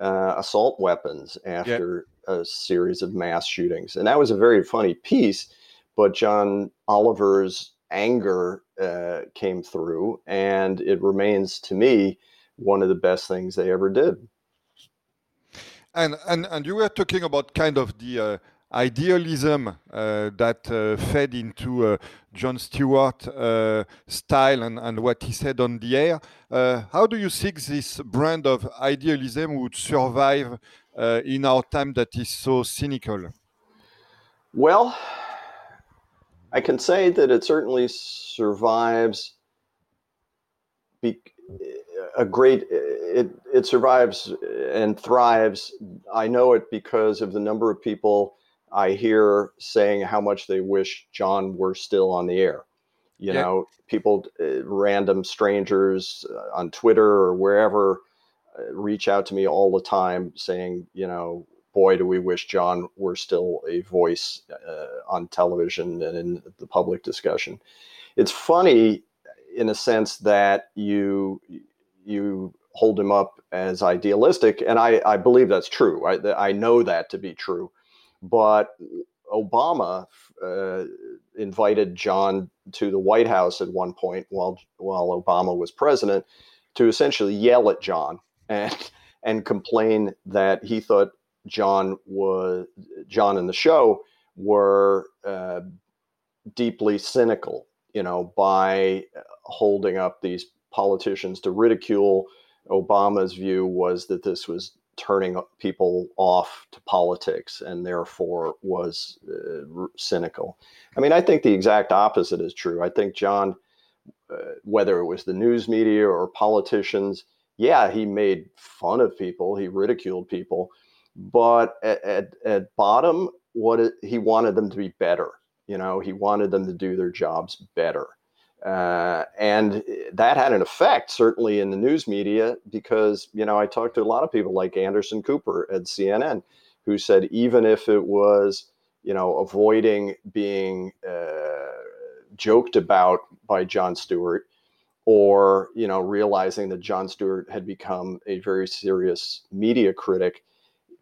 uh, assault weapons after a series of mass shootings. And that was a very funny piece but John Oliver's anger uh, came through and it remains to me one of the best things they ever did and, and, and you were talking about kind of the uh, idealism uh, that uh, fed into uh, Jon Stewart uh, style and, and what he said on the air. Uh, how do you think this brand of idealism would survive in our time that is so cynical? Well, I can say that it certainly survives. A great it it survives and thrives. I know it because of the number of people I hear saying how much they wish Jon were still on the air. You yeah. know, people, uh, random strangers uh, on Twitter or wherever, uh, reach out to me all the time saying, you know, boy, do we wish Jon were still a voice uh, on television and in the public discussion. It's funny in a sense that you you hold him up as idealistic, and I, I believe that's true. I, I know that to be true, but Obama uh, invited Jon to the White House at one point while while Obama was president to essentially yell at Jon and and complain that he thought Jon was Jon and the show were uh, deeply cynical, you know, by holding up these politicians to ridicule. Obama's view was that this was turning people off to politics and therefore was uh, cynical. I mean, I think the exact opposite is true. I think Jon, uh, whether it was the news media or politicians, yeah, he made fun of people, he ridiculed people, but at, at, at bottom, what it, he wanted them to be better. You know, he wanted them to do their jobs better. Uh, and that had an effect certainly in the news media because you know I talked to a lot of people like Anderson Cooper at CNN who said even if it was you know avoiding being uh, joked about by Jon Stewart or you know realizing that Jon Stewart had become a very serious media critic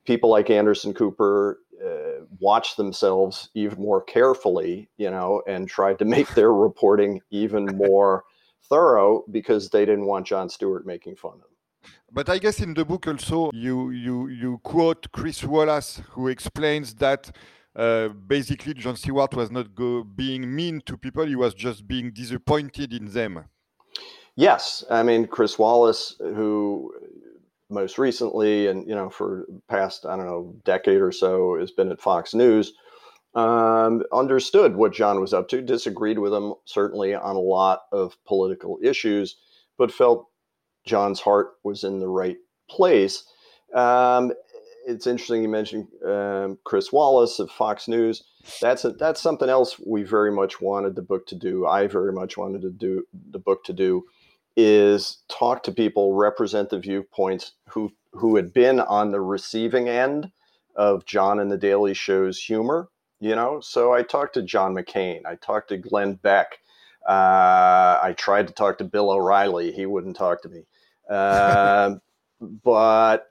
people like Anderson Cooper uh, watch themselves even more carefully, you know, and tried to make their reporting even more thorough because they didn't want Jon Stewart making fun of them. But I guess in the book also you you you quote Chris Wallace who explains that uh, basically Jon Stewart was not go, being mean to people; he was just being disappointed in them. Yes, I mean Chris Wallace, who most recently and you know for past i don't know decade or so has been at fox news um, understood what jon was up to disagreed with him certainly on a lot of political issues but felt jon's heart was in the right place. Um, it's interesting you mentioned um, chris wallace of fox news. That's a, that's something else we very much wanted the book to do. I very much wanted to do the book to do is talk to people, represent the viewpoints who who had been on the receiving end of Jon and the Daily Show's humor. You know, so I talked to John McCain, I talked to Glenn Beck, uh, I tried to talk to Bill O'Reilly. He wouldn't talk to me, uh, but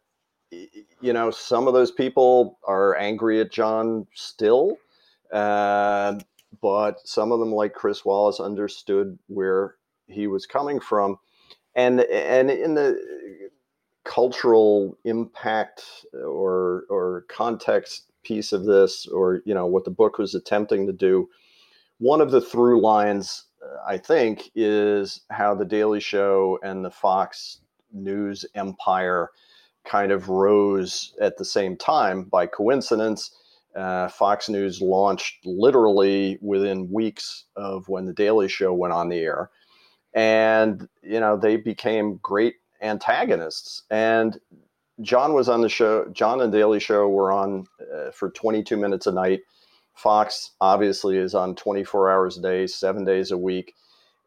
you know, some of those people are angry at Jon still. Uh, but some of them, like Chris Wallace, understood where he was coming from, and and in the cultural impact or or context piece of this, or you know what the book was attempting to do, one of the through lines uh, I think is how the Daily Show and the Fox News empire kind of rose at the same time by coincidence. Uh, Fox News launched literally within weeks of when The Daily Show went on the air. And, you know, they became great antagonists. And Jon was on the show, Jon and Daily Show were on uh, for 22 minutes a night. Fox obviously is on 24 hours a day, seven days a week.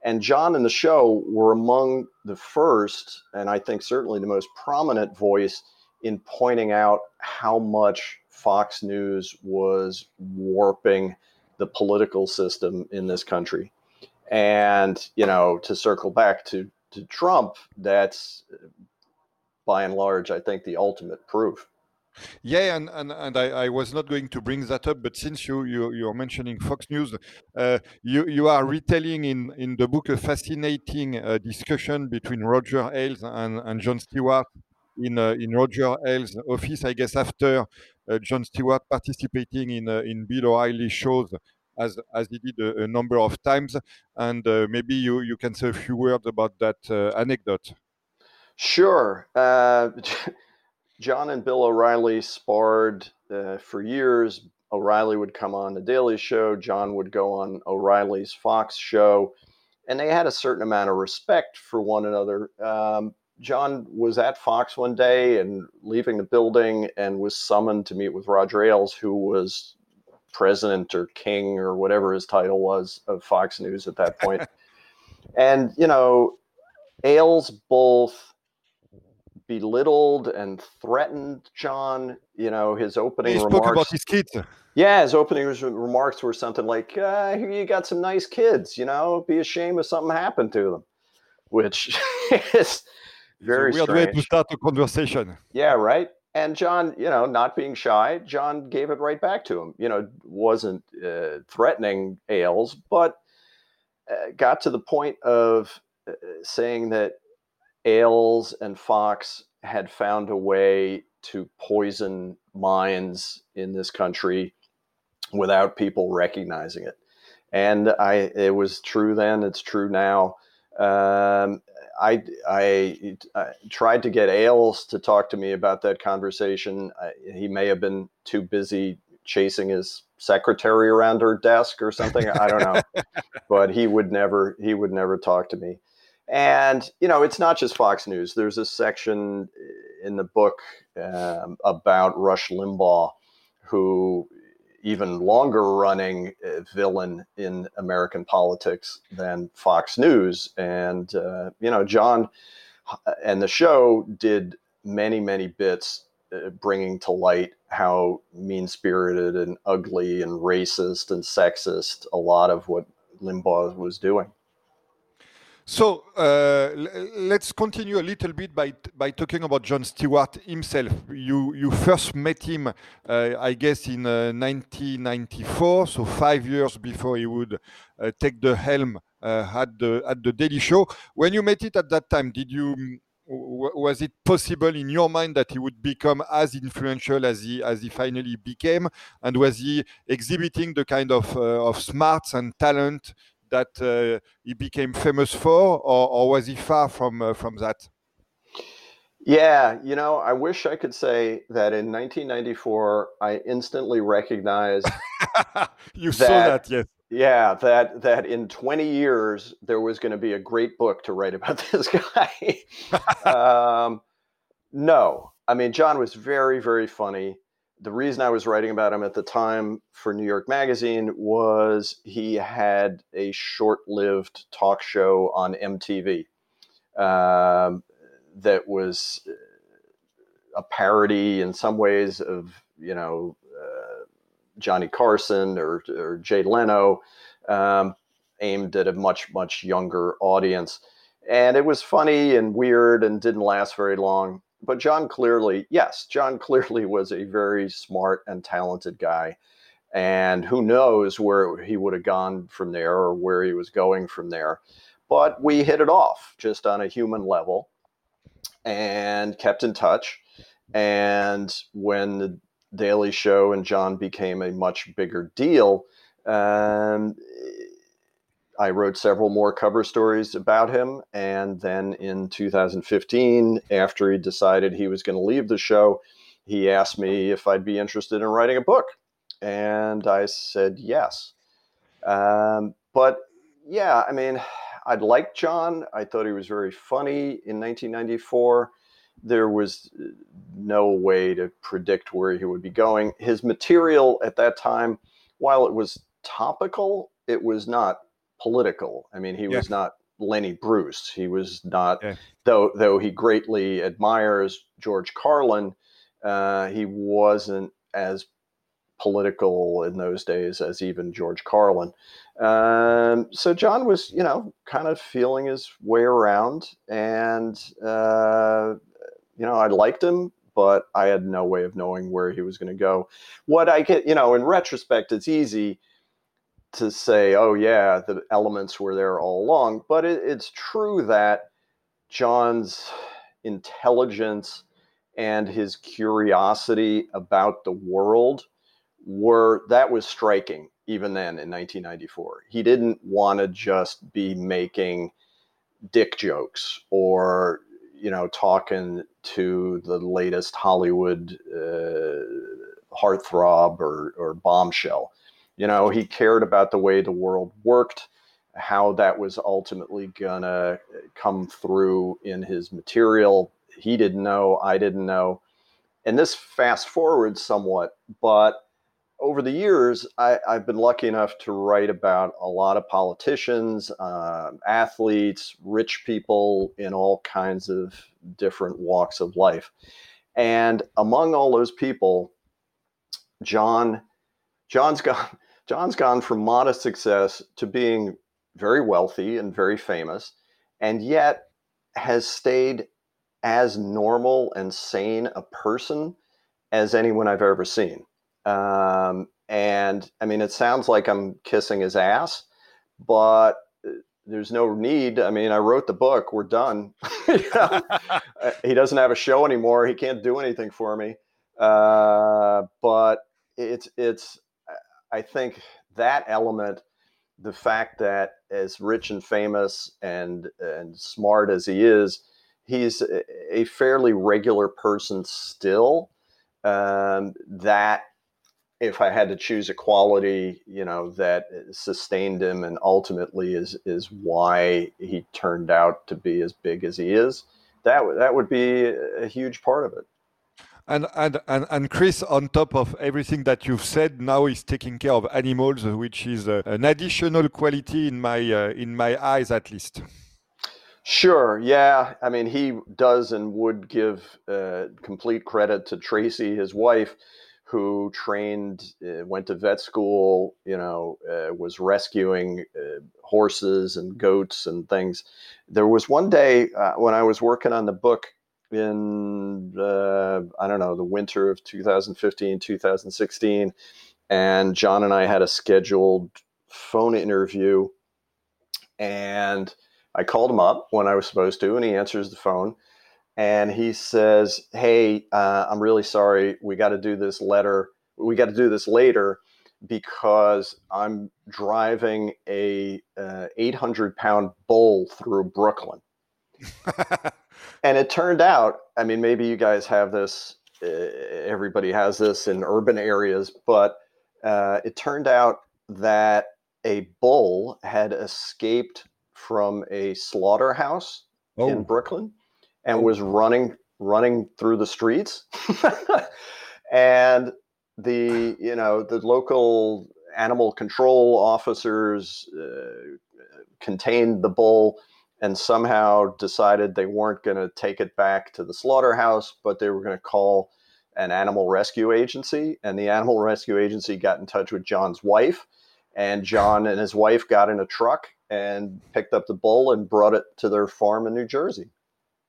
And Jon and the show were among the first, and I think certainly the most prominent voice in pointing out how much Fox News was warping the political system in this country. And, you know, to circle back to, to Trump, that's by and large, I think, the ultimate proof. Yeah, and, and, and I, I, was not going to bring that up, but since you, you, you're mentioning Fox News, uh, you, you are retelling in, in the book a fascinating uh, discussion between Roger Ailes and, and Jon Stewart in, uh, in Roger Ailes' office, I guess, after uh, Jon Stewart participating in, uh, in Bill O'Reilly shows as, as he did a, a number of times. And uh, maybe you, you can say a few words about that anecdote. Sure. Jon and Bill O'Reilly sparred uh, for years. O'Reilly would come on the Daily Show, Jon would go on O'Reilly's Fox show, and they had a certain amount of respect for one another. Um, Jon was at Fox one day and leaving the building and was summoned to meet with Roger Ailes, who was president or king or whatever his title was of Fox News at that point. and, you know, Ailes both belittled and threatened Jon. You know, his opening he remarks. about his kids. Yeah, his opening remarks were something like, uh, "You got some nice kids. You know, be ashamed if something happened to them," which is very weird strange. way to start a conversation. Yeah, right. And Jon, you know, not being shy, Jon gave it right back to him. You know, wasn't uh, threatening Ailes, but uh, got to the point of uh, saying that Ailes and Fox had found a way to poison minds in this country without people recognizing it. And I, it was true then. It's true now. Um, I, I, I, tried to get Ailes to talk to me about that conversation. I, he may have been too busy chasing his secretary around her desk or something. I don't know, but he would never, he would never talk to me. And, you know, it's not just Fox News. There's a section in the book um, about Rush Limbaugh, who even longer running uh, villain in American politics than Fox News. And, uh, you know, Jon uh, and the show did many, many bits uh, bringing to light how mean spirited and ugly and racist and sexist a lot of what Limbaugh was doing. So uh, let's continue a little bit by by talking about Jon Stewart himself. You you first met him, uh, I guess, in uh, 1994, so five years before he would uh, take the helm uh, at the at the Daily Show. When you met it at that time, did you was it possible in your mind that he would become as influential as he as he finally became? And was he exhibiting the kind of uh, of smarts and talent that uh, he became famous for, or, or was he far from uh, from that? Yeah, you know, I wish I could say that in 1994 I instantly recognized. you that, saw that, yes. Yeah, that that in 20 years there was going to be a great book to write about this guy. um, no, I mean Jon was very very funny the reason I was writing about him at the time for New York Magazine was he had a short lived talk show on MTV um, that was a parody in some ways of, you know, uh, Johnny Carson or, or Jay Leno, um, aimed at a much, much younger audience. And it was funny and weird and didn't last very long but Jon clearly, yes, Jon clearly was a very smart and talented guy. And who knows where he would have gone from there or where he was going from there. But we hit it off just on a human level and kept in touch. And when the Daily Show and Jon became a much bigger deal, um, I wrote several more cover stories about him. And then in 2015, after he decided he was going to leave the show, he asked me if I'd be interested in writing a book. And I said yes. Um, but yeah, I mean, I liked Jon. I thought he was very funny in 1994. There was uh, no way to predict where he would be going. His material at that time, while it was topical, it was not political. I mean, he yeah. was not Lenny Bruce. He was not, yeah. though though he greatly admires George Carlin. Uh, he wasn't as political in those days as even George Carlin. Um, so Jon was, you know, kind of feeling his way around, and uh, you know, I liked him, but I had no way of knowing where he was going to go. What I get, you know, in retrospect, it's easy to say, oh, yeah, the elements were there all along. But it, it's true that Jon's intelligence and his curiosity about the world were that was striking even then in 1994. He didn't want to just be making dick jokes or you know talking to the latest Hollywood uh, heartthrob or, or bombshell. You know, he cared about the way the world worked, how that was ultimately gonna come through in his material. He didn't know, I didn't know. And this fast forwards somewhat, but over the years, I, have been lucky enough to write about a lot of politicians, uh, athletes, rich people in all kinds of different walks of life. And among all those people, Jon, Jon's gone, Jon's gone from modest success to being very wealthy and very famous, and yet has stayed as normal and sane a person as anyone I've ever seen. Um, and I mean, it sounds like I'm kissing his ass, but uh, there's no need. I mean, I wrote the book. We're done. Uh, he doesn't have a show anymore. He can't do anything for me. Uh, but it's it's I think that element, the fact that as rich and famous and and smart as he is, he's a fairly regular person still. Um, that if I had to choose a quality, you know, that sustained him and ultimately is is why he turned out to be as big as he is, that that would be a huge part of it. And, and, and, and Chris, on top of everything that you've said, now is taking care of animals, which is uh, an additional quality in my uh, in my eyes, at least. Sure. Yeah. I mean, he does and would give uh, complete credit to Tracey, his wife, who trained, uh, went to vet school, you know, uh, was rescuing uh, horses and goats and things. There was one day uh, when I was working on the book in, uh, I don't know, the winter of 2015, 2016, and Jon and I had a scheduled phone interview. And I called him up when I was supposed to, and he answers the phone and he says, "Hey, uh, I'm really sorry. We got to do this letter. We got to do this later because I'm driving a uh, 800 pound bull through Brooklyn." and it turned out, I mean, maybe you guys have this. Uh, everybody has this in urban areas, but uh, it turned out that a bull had escaped from a slaughterhouse oh. in Brooklyn and was running running through the streets and the you know the local animal control officers uh, contained the bull and somehow decided they weren't going to take it back to the slaughterhouse but they were going to call an animal rescue agency and the animal rescue agency got in touch with jon's wife and jon and his wife got in a truck and picked up the bull and brought it to their farm in new jersey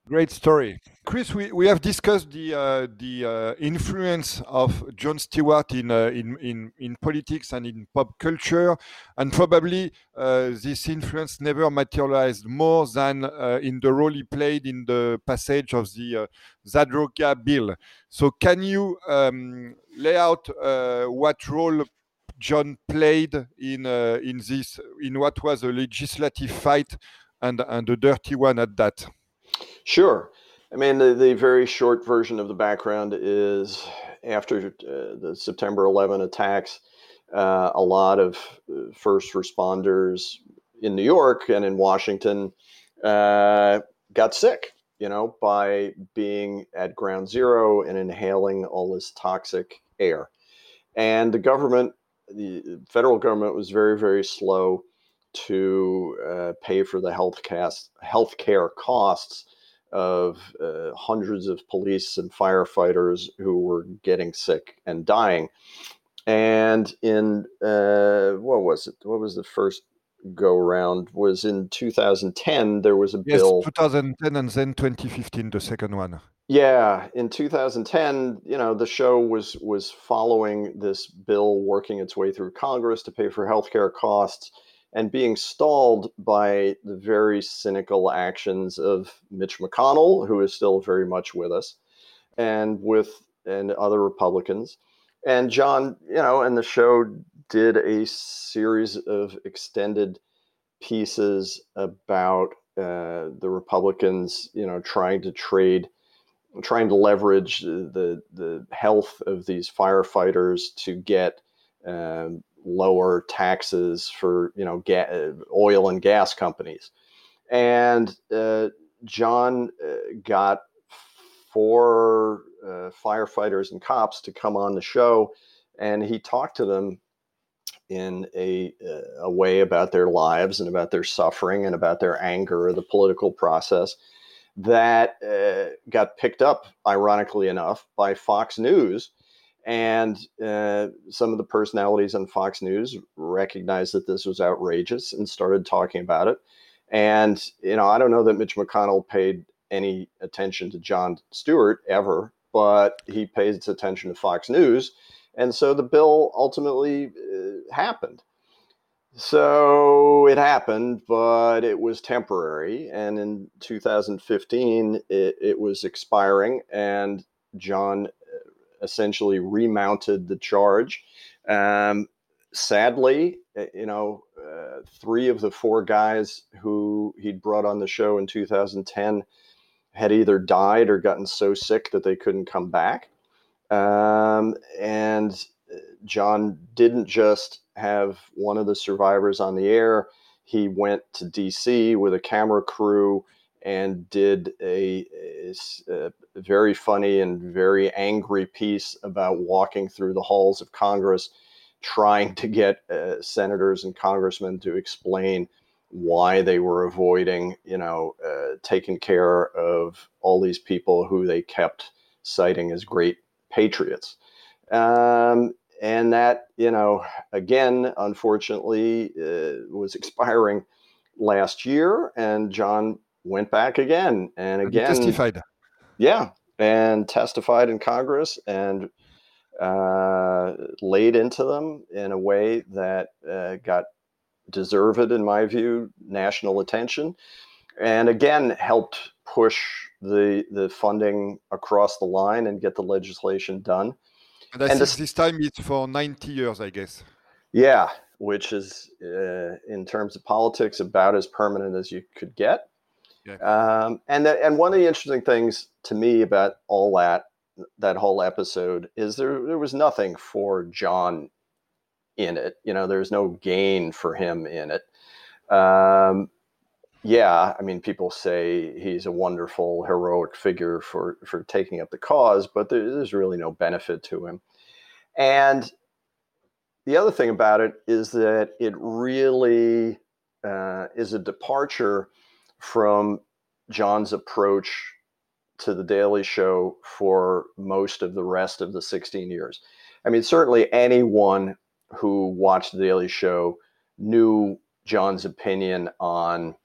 Great story, Chris. We, we have discussed the uh, the uh, influence of Jon Stewart in, uh, in in in politics and in pop culture, and probably uh, this influence never materialized more than uh, in the role he played in the passage of the uh, Zadroga bill. So, can you um, lay out what role Jon played in in this in what was a legislative fight and and a dirty one at that? Sure. I mean, the, the very short version of the background is after uh, the September 11 attacks, uh, a lot of uh, first responders in New York and in Washington uh, got sick, you know, by being at ground zero and inhaling all this toxic air. And the government, the federal government, was very, very slow to uh, pay for the health cast, health care costs of uh, hundreds of police and firefighters who were getting sick and dying. And in uh, what was it? What was the first go round? Was in 2010. There was a yes, bill. 2010 and then 2015, the second one. Yeah, in 2010, you know, the show was was following this bill working its way through Congress to pay for healthcare costs and being stalled by the very cynical actions of Mitch McConnell, who is still very much with us, and with and other Republicans. And Jon, you know, and the show did a series of extended pieces about uh, the Republicans, you know, trying to trade, trying to leverage the the health of these firefighters to get um, lower taxes for you know ga- oil and gas companies, and uh, Jon uh, got four uh, firefighters and cops to come on the show, and he talked to them in a, uh, a way about their lives and about their suffering and about their anger of the political process that uh, got picked up, ironically enough, by Fox News and uh, some of the personalities on Fox News recognized that this was outrageous and started talking about it. And, you know, I don't know that Mitch McConnell paid any attention to Jon Stewart ever, but he pays attention to Fox News. And so the bill ultimately uh, happened. So it happened, but it was temporary. And in 2015, it, it was expiring, and Jon essentially remounted the charge. Um, sadly, eh, you know, uh, three of the four guys who he'd brought on the show in 2010 had either died or gotten so sick that they couldn't come back. Um, and uh, Jon didn't just have one of the survivors on the air. He went to DC with a camera crew and did a, a, very funny and very angry piece about walking through the halls of Congress, trying to get uh, senators and congressmen to explain why they were avoiding, you know, uh, taking care of all these people who they kept citing as great patriots. Um, and that, you know, again, unfortunately, uh, was expiring last year, and Jon went back again and again. And testified. Yeah, and testified in Congress and uh, laid into them in a way that uh, got deserved, in my view, national attention, and again helped push the the funding across the line and get the legislation done. And I and think this, this time it's for 90 years, I guess. Yeah, which is uh, in terms of politics about as permanent as you could get. Um, and the, and one of the interesting things to me about all that that whole episode is there there was nothing for Jon in it. You know, there's no gain for him in it. Um, yeah, I mean, people say he's a wonderful heroic figure for for taking up the cause, but there, there's really no benefit to him. And the other thing about it is that it really uh, is a departure from Jon's approach to the Daily Show for most of the rest of the 16 years. I mean, certainly anyone who watched the Daily Show knew Jon's opinion on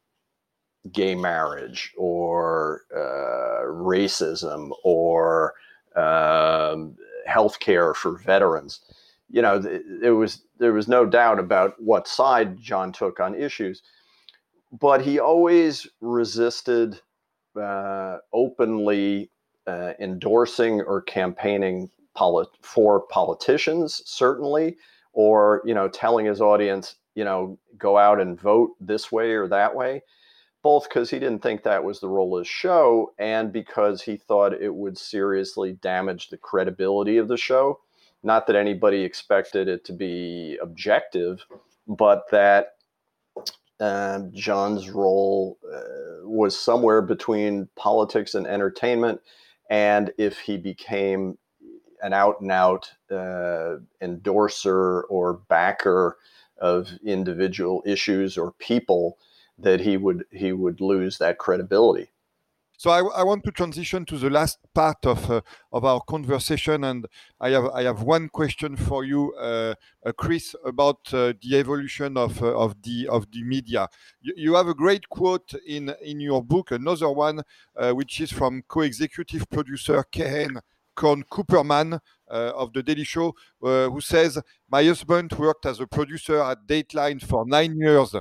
gay marriage or uh, racism or um, health care for veterans. You know, there was there was no doubt about what side Jon took on issues but he always resisted uh, openly uh, endorsing or campaigning polit- for politicians, certainly, or you know, telling his audience, you know, go out and vote this way or that way. both because he didn't think that was the role of the show and because he thought it would seriously damage the credibility of the show. Not that anybody expected it to be objective, but that uh, Jon's role uh, was somewhere between politics and entertainment. And if he became an out and out uh, endorser or backer of individual issues or people, that he would he would lose that credibility. So I, I, want to transition to the last part of uh, of our conversation, and I have I have one question for you, uh, uh, Chris, about uh, the evolution of uh, of the of the media. You, you, have a great quote in in your book, another one, uh, which is from co-executive producer Kahane Korn Cooperman of the Daily Show, who says, "My husband worked as a producer at Dateline for nine years."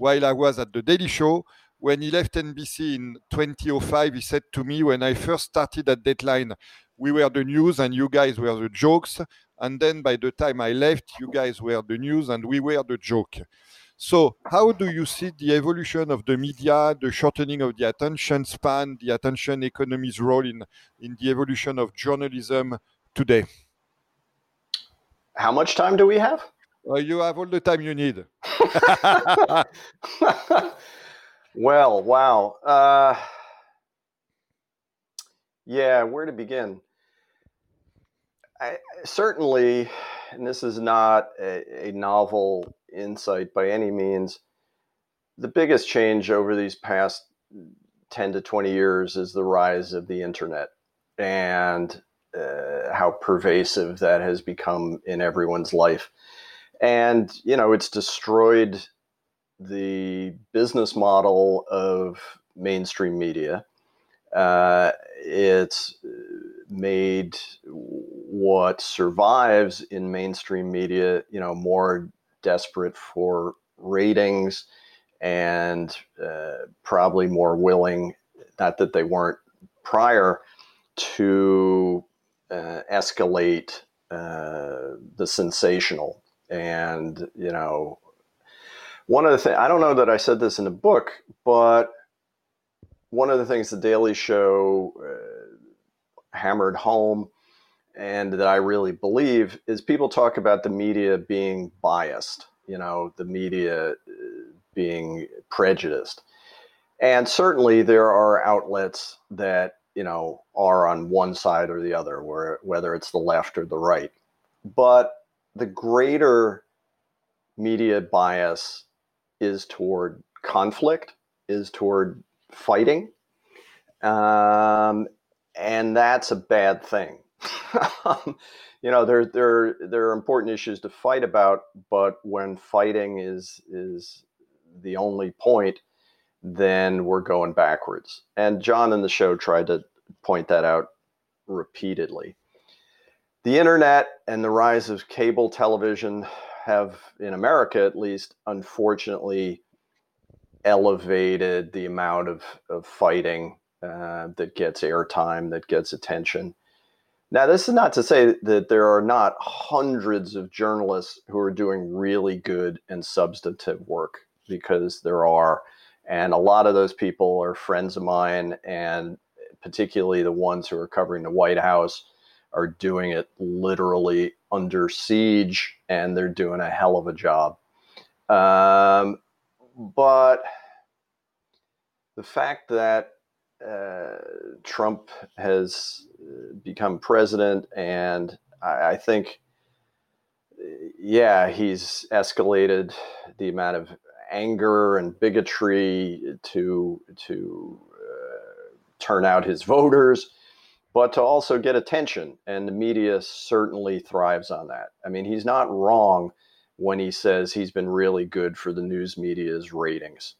while I was at the Daily Show. When he left NBC in 2005, he said to me, when I first started at Dateline, we were the news and you guys were the jokes. And then by the time I left, you guys were the news and we were the joke. So, how do you see the evolution of the media, the shortening of the attention span, the attention economy's role in, in the evolution of journalism today? How much time do we have? Uh, you have all the time you need. well, wow. Uh, yeah, where to begin? I, certainly, and this is not a, a novel insight by any means, the biggest change over these past 10 to 20 years is the rise of the internet and uh, how pervasive that has become in everyone's life and you know it's destroyed the business model of mainstream media. Uh, it's made what survives in mainstream media, you know, more desperate for ratings and uh, probably more willing, not that they weren't prior, to uh, escalate uh, the sensational and, you know, one of the things, I don't know that I said this in the book, but one of the things the Daily Show uh, hammered home and that I really believe is people talk about the media being biased, you know, the media uh, being prejudiced. And certainly there are outlets that, you know, are on one side or the other, where, whether it's the left or the right. But the greater media bias is toward conflict, is toward fighting. Um, and that's a bad thing. you know, there, there, there are important issues to fight about, but when fighting is, is the only point, then we're going backwards. And Jon in the show tried to point that out repeatedly the internet and the rise of cable television have, in America at least, unfortunately elevated the amount of, of fighting uh, that gets airtime, that gets attention. Now, this is not to say that there are not hundreds of journalists who are doing really good and substantive work, because there are. And a lot of those people are friends of mine, and particularly the ones who are covering the White House are doing it literally under siege and they're doing a hell of a job. Um, but the fact that uh, Trump has uh, become president, and I, I, think, yeah, he's escalated the amount of anger and bigotry to to uh, turn out his voters but to also get attention. And the media certainly thrives on that. I mean, he's not wrong when he says he's been really good for the news media's ratings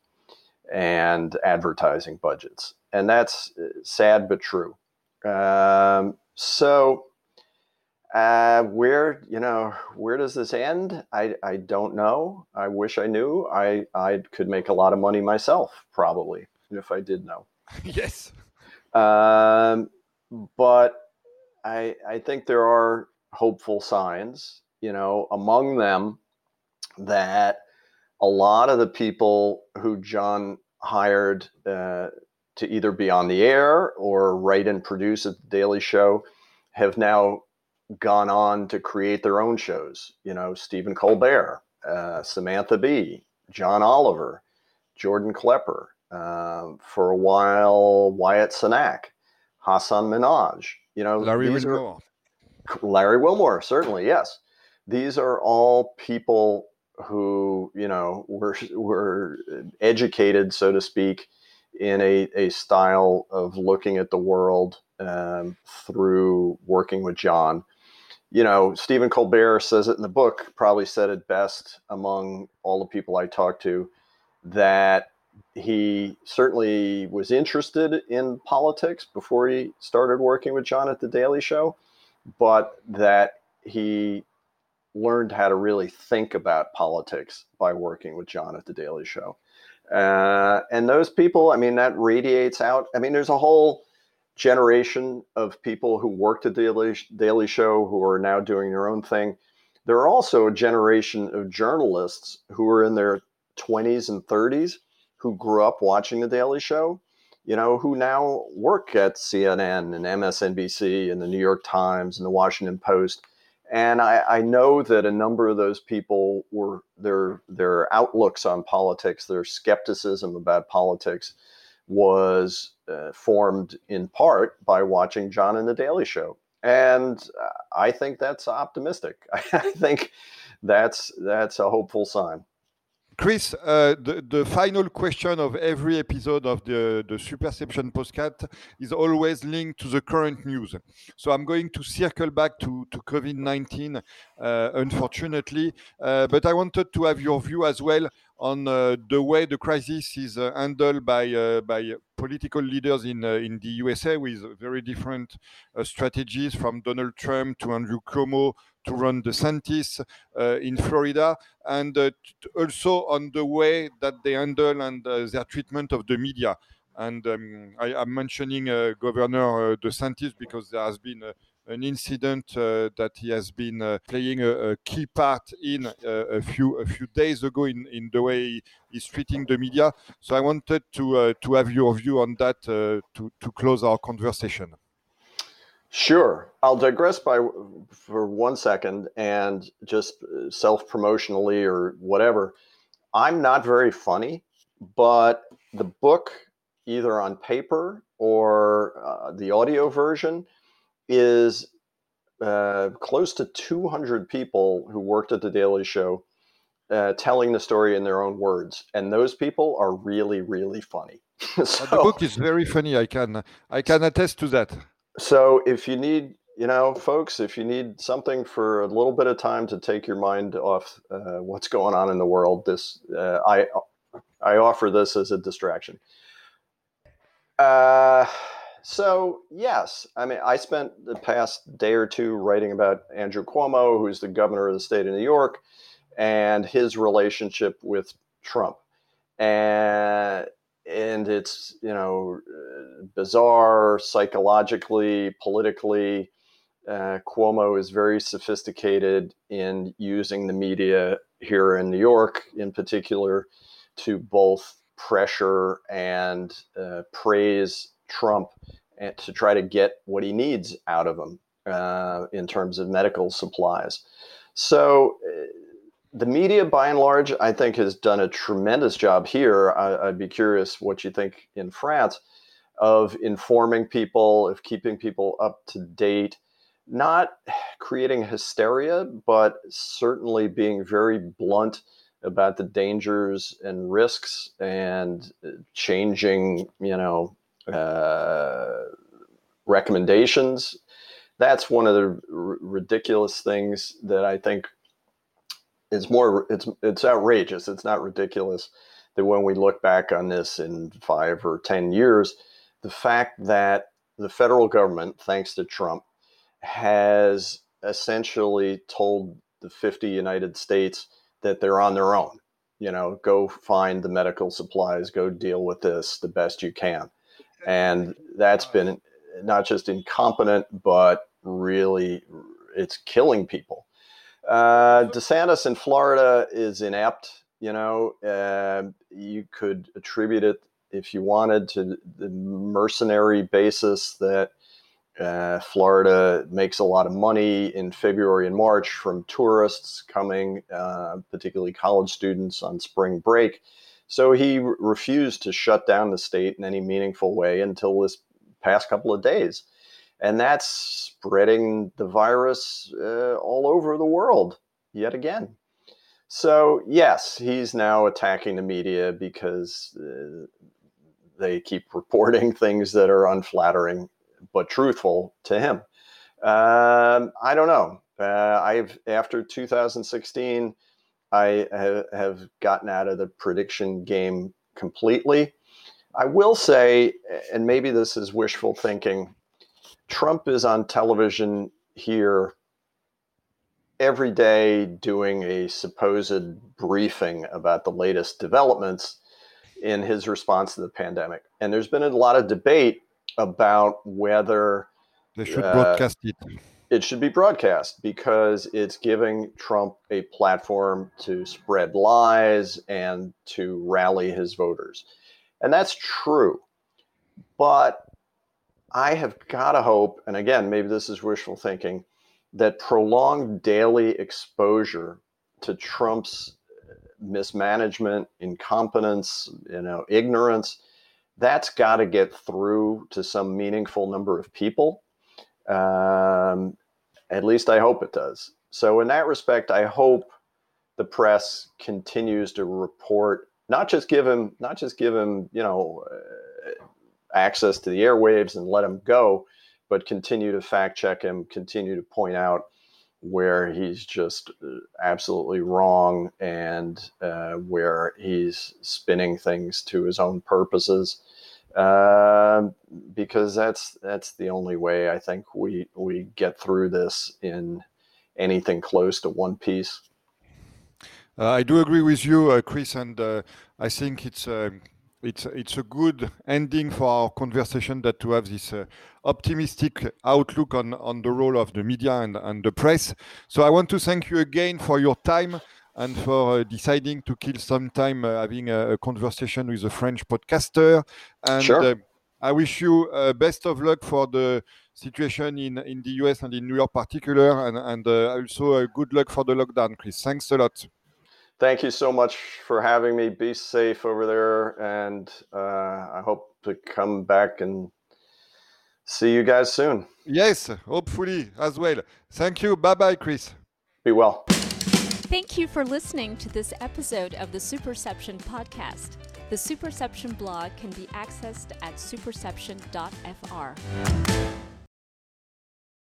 and advertising budgets. And that's uh, sad but true. Um, so, uh, where you know where does this end? I, I don't know. I wish I knew. I I could make a lot of money myself, probably if I did know. yes. Um, but I I think there are hopeful signs. You know, among them that a lot of the people who Jon hired uh, to either be on the air or write and produce at the Daily Show have now gone on to create their own shows. You know, Stephen Colbert, uh, Samantha Bee, John Oliver, Jordan Klepper, uh, for a while, Wyatt Cenac, Hasan Minhaj. You know, Larry Wilmore. Are, Larry Wilmore, certainly, yes. These are all people who, you know, were, were educated, so to speak, in a, a style of looking at the world um, through working with Jon. You know, Stephen Colbert says it in the book, probably said it best among all the people I talked to, that he certainly was interested in politics before he started working with Jon at the Daily Show, but that he learned how to really think about politics by working with Jon at the Daily Show. Uh, and those people, I mean, that radiates out. I mean, there's a whole generation of people who worked at the Daily, Daily Show who are now doing their own thing. There are also a generation of journalists who are in their 20s and 30s who grew up watching the Daily Show, you know, who now work at CNN and MSNBC and the New York Times and the Washington Post and I, I, know that a number of those people were their their outlooks on politics, their skepticism about politics, was uh, formed in part by watching Jon and the Daily Show, and I think that's optimistic. I think that's that's a hopeful sign. Chris, uh, the, the final question of every episode of the, the Superception postcard is always linked to the current news. So I'm going to circle back to, to COVID 19, uh, unfortunately, uh, but I wanted to have your view as well on uh, the way the crisis is uh, handled by uh, by political leaders in in the USA with very different strategies from Donald Trump to Andrew Cuomo to Ron DeSantis uh, in Florida, and uh, also on the way that they handle and uh, their treatment of the media. And um, I, am mentioning Governor DeSantis because there has been an incident uh, that he has been uh, playing a, a, key part in uh, a few a few days ago in, in the way he's treating the media. So I wanted to to have your view on that to to close our conversation. Sure. I'll digress by for one second and just uh, self-promotionally or whatever. I'm not very funny, but the book, either on paper or uh, the audio version, is uh, close to 200 people who worked at the Daily Show uh, telling the story in their own words, and those people are really, really funny. so, the book is very funny. I can I can attest to that. So if you need, you know, folks, if you need something for a little bit of time to take your mind off uh, what's going on in the world, this uh, I I offer this as a distraction. Uh, so yes, I mean, I spent the past day or two writing about Andrew Cuomo, who's the governor of the state of New York, and his relationship with Trump. And and it's you know bizarre psychologically politically uh, cuomo is very sophisticated in using the media here in new york in particular to both pressure and uh, praise trump and to try to get what he needs out of him uh, in terms of medical supplies. So uh, the media, by and large, I think has done a tremendous job here. I, would be curious what you think in France of informing people, of keeping people up to date, not creating hysteria, but certainly being very blunt about the dangers and risks and changing, you know, uh, recommendations. That's one of the r- ridiculous things that I think it's more it's it's outrageous. It's not ridiculous that when we look back on this in five or ten years, the fact that the federal government, thanks to Trump, has essentially told the 50 United States that they're on their own. You know, go find the medical supplies, go deal with this the best you can. And that's been not just incompetent, but really it's killing people. Uh, DeSantis in Florida is inept. You know, uh, you could attribute it if you wanted to the mercenary basis that uh, Florida makes a lot of money in February and March from tourists coming, uh, particularly college students on spring break. So he re- refused to shut down the state in any meaningful way until this past couple of days. And that's spreading the virus uh, all over the world yet again. So, yes, he's now attacking the media because uh, they keep reporting things that are unflattering but truthful to him. Um, I don't know. Uh, I've after 2016, I have, have gotten out of the prediction game completely. I will say, and maybe this is wishful thinking, Trump is on television here every day doing a supposed briefing about the latest developments in his response to the pandemic. And there's been a lot of debate about whether they should uh, broadcast it. It should be broadcast because it's giving Trump a platform to spread lies and to rally his voters. And that's true. But I have got to hope, and again, maybe this is wishful thinking, that prolonged daily exposure to Trump's mismanagement, incompetence, you know, ignorance, that's got to get through to some meaningful number of people. Um, at least I hope it does. So in that respect, I hope the press continues to report, not just give him, not just give him, you know, uh, access to the airwaves and let him go, but continue to fact check him, continue to point out where he's just uh, absolutely wrong and uh, where he's spinning things to his own purposes. Uh, because that's that's the only way I think we we get through this in anything close to one piece. Uh, I do agree with you, uh, Chris, and uh, I think it's um, it's it's a good ending for our conversation that to have this uh, optimistic outlook on on the role of the media and, and the press. So I want to thank you again for your time and for uh, deciding to kill some time uh, having a, a, conversation with a French podcaster. And sure. Uh, I wish you uh, best of luck for the situation in, in the US and in New York particular, and, and also good luck for the lockdown, Chris. Thanks a lot thank you so much for having me. Be safe over there, and uh, I hope to come back and see you guys soon. Yes, hopefully as well. Thank you. Bye bye, Chris. Be well. Thank you for listening to this episode of the Superception podcast. The Superception blog can be accessed at superception.fr.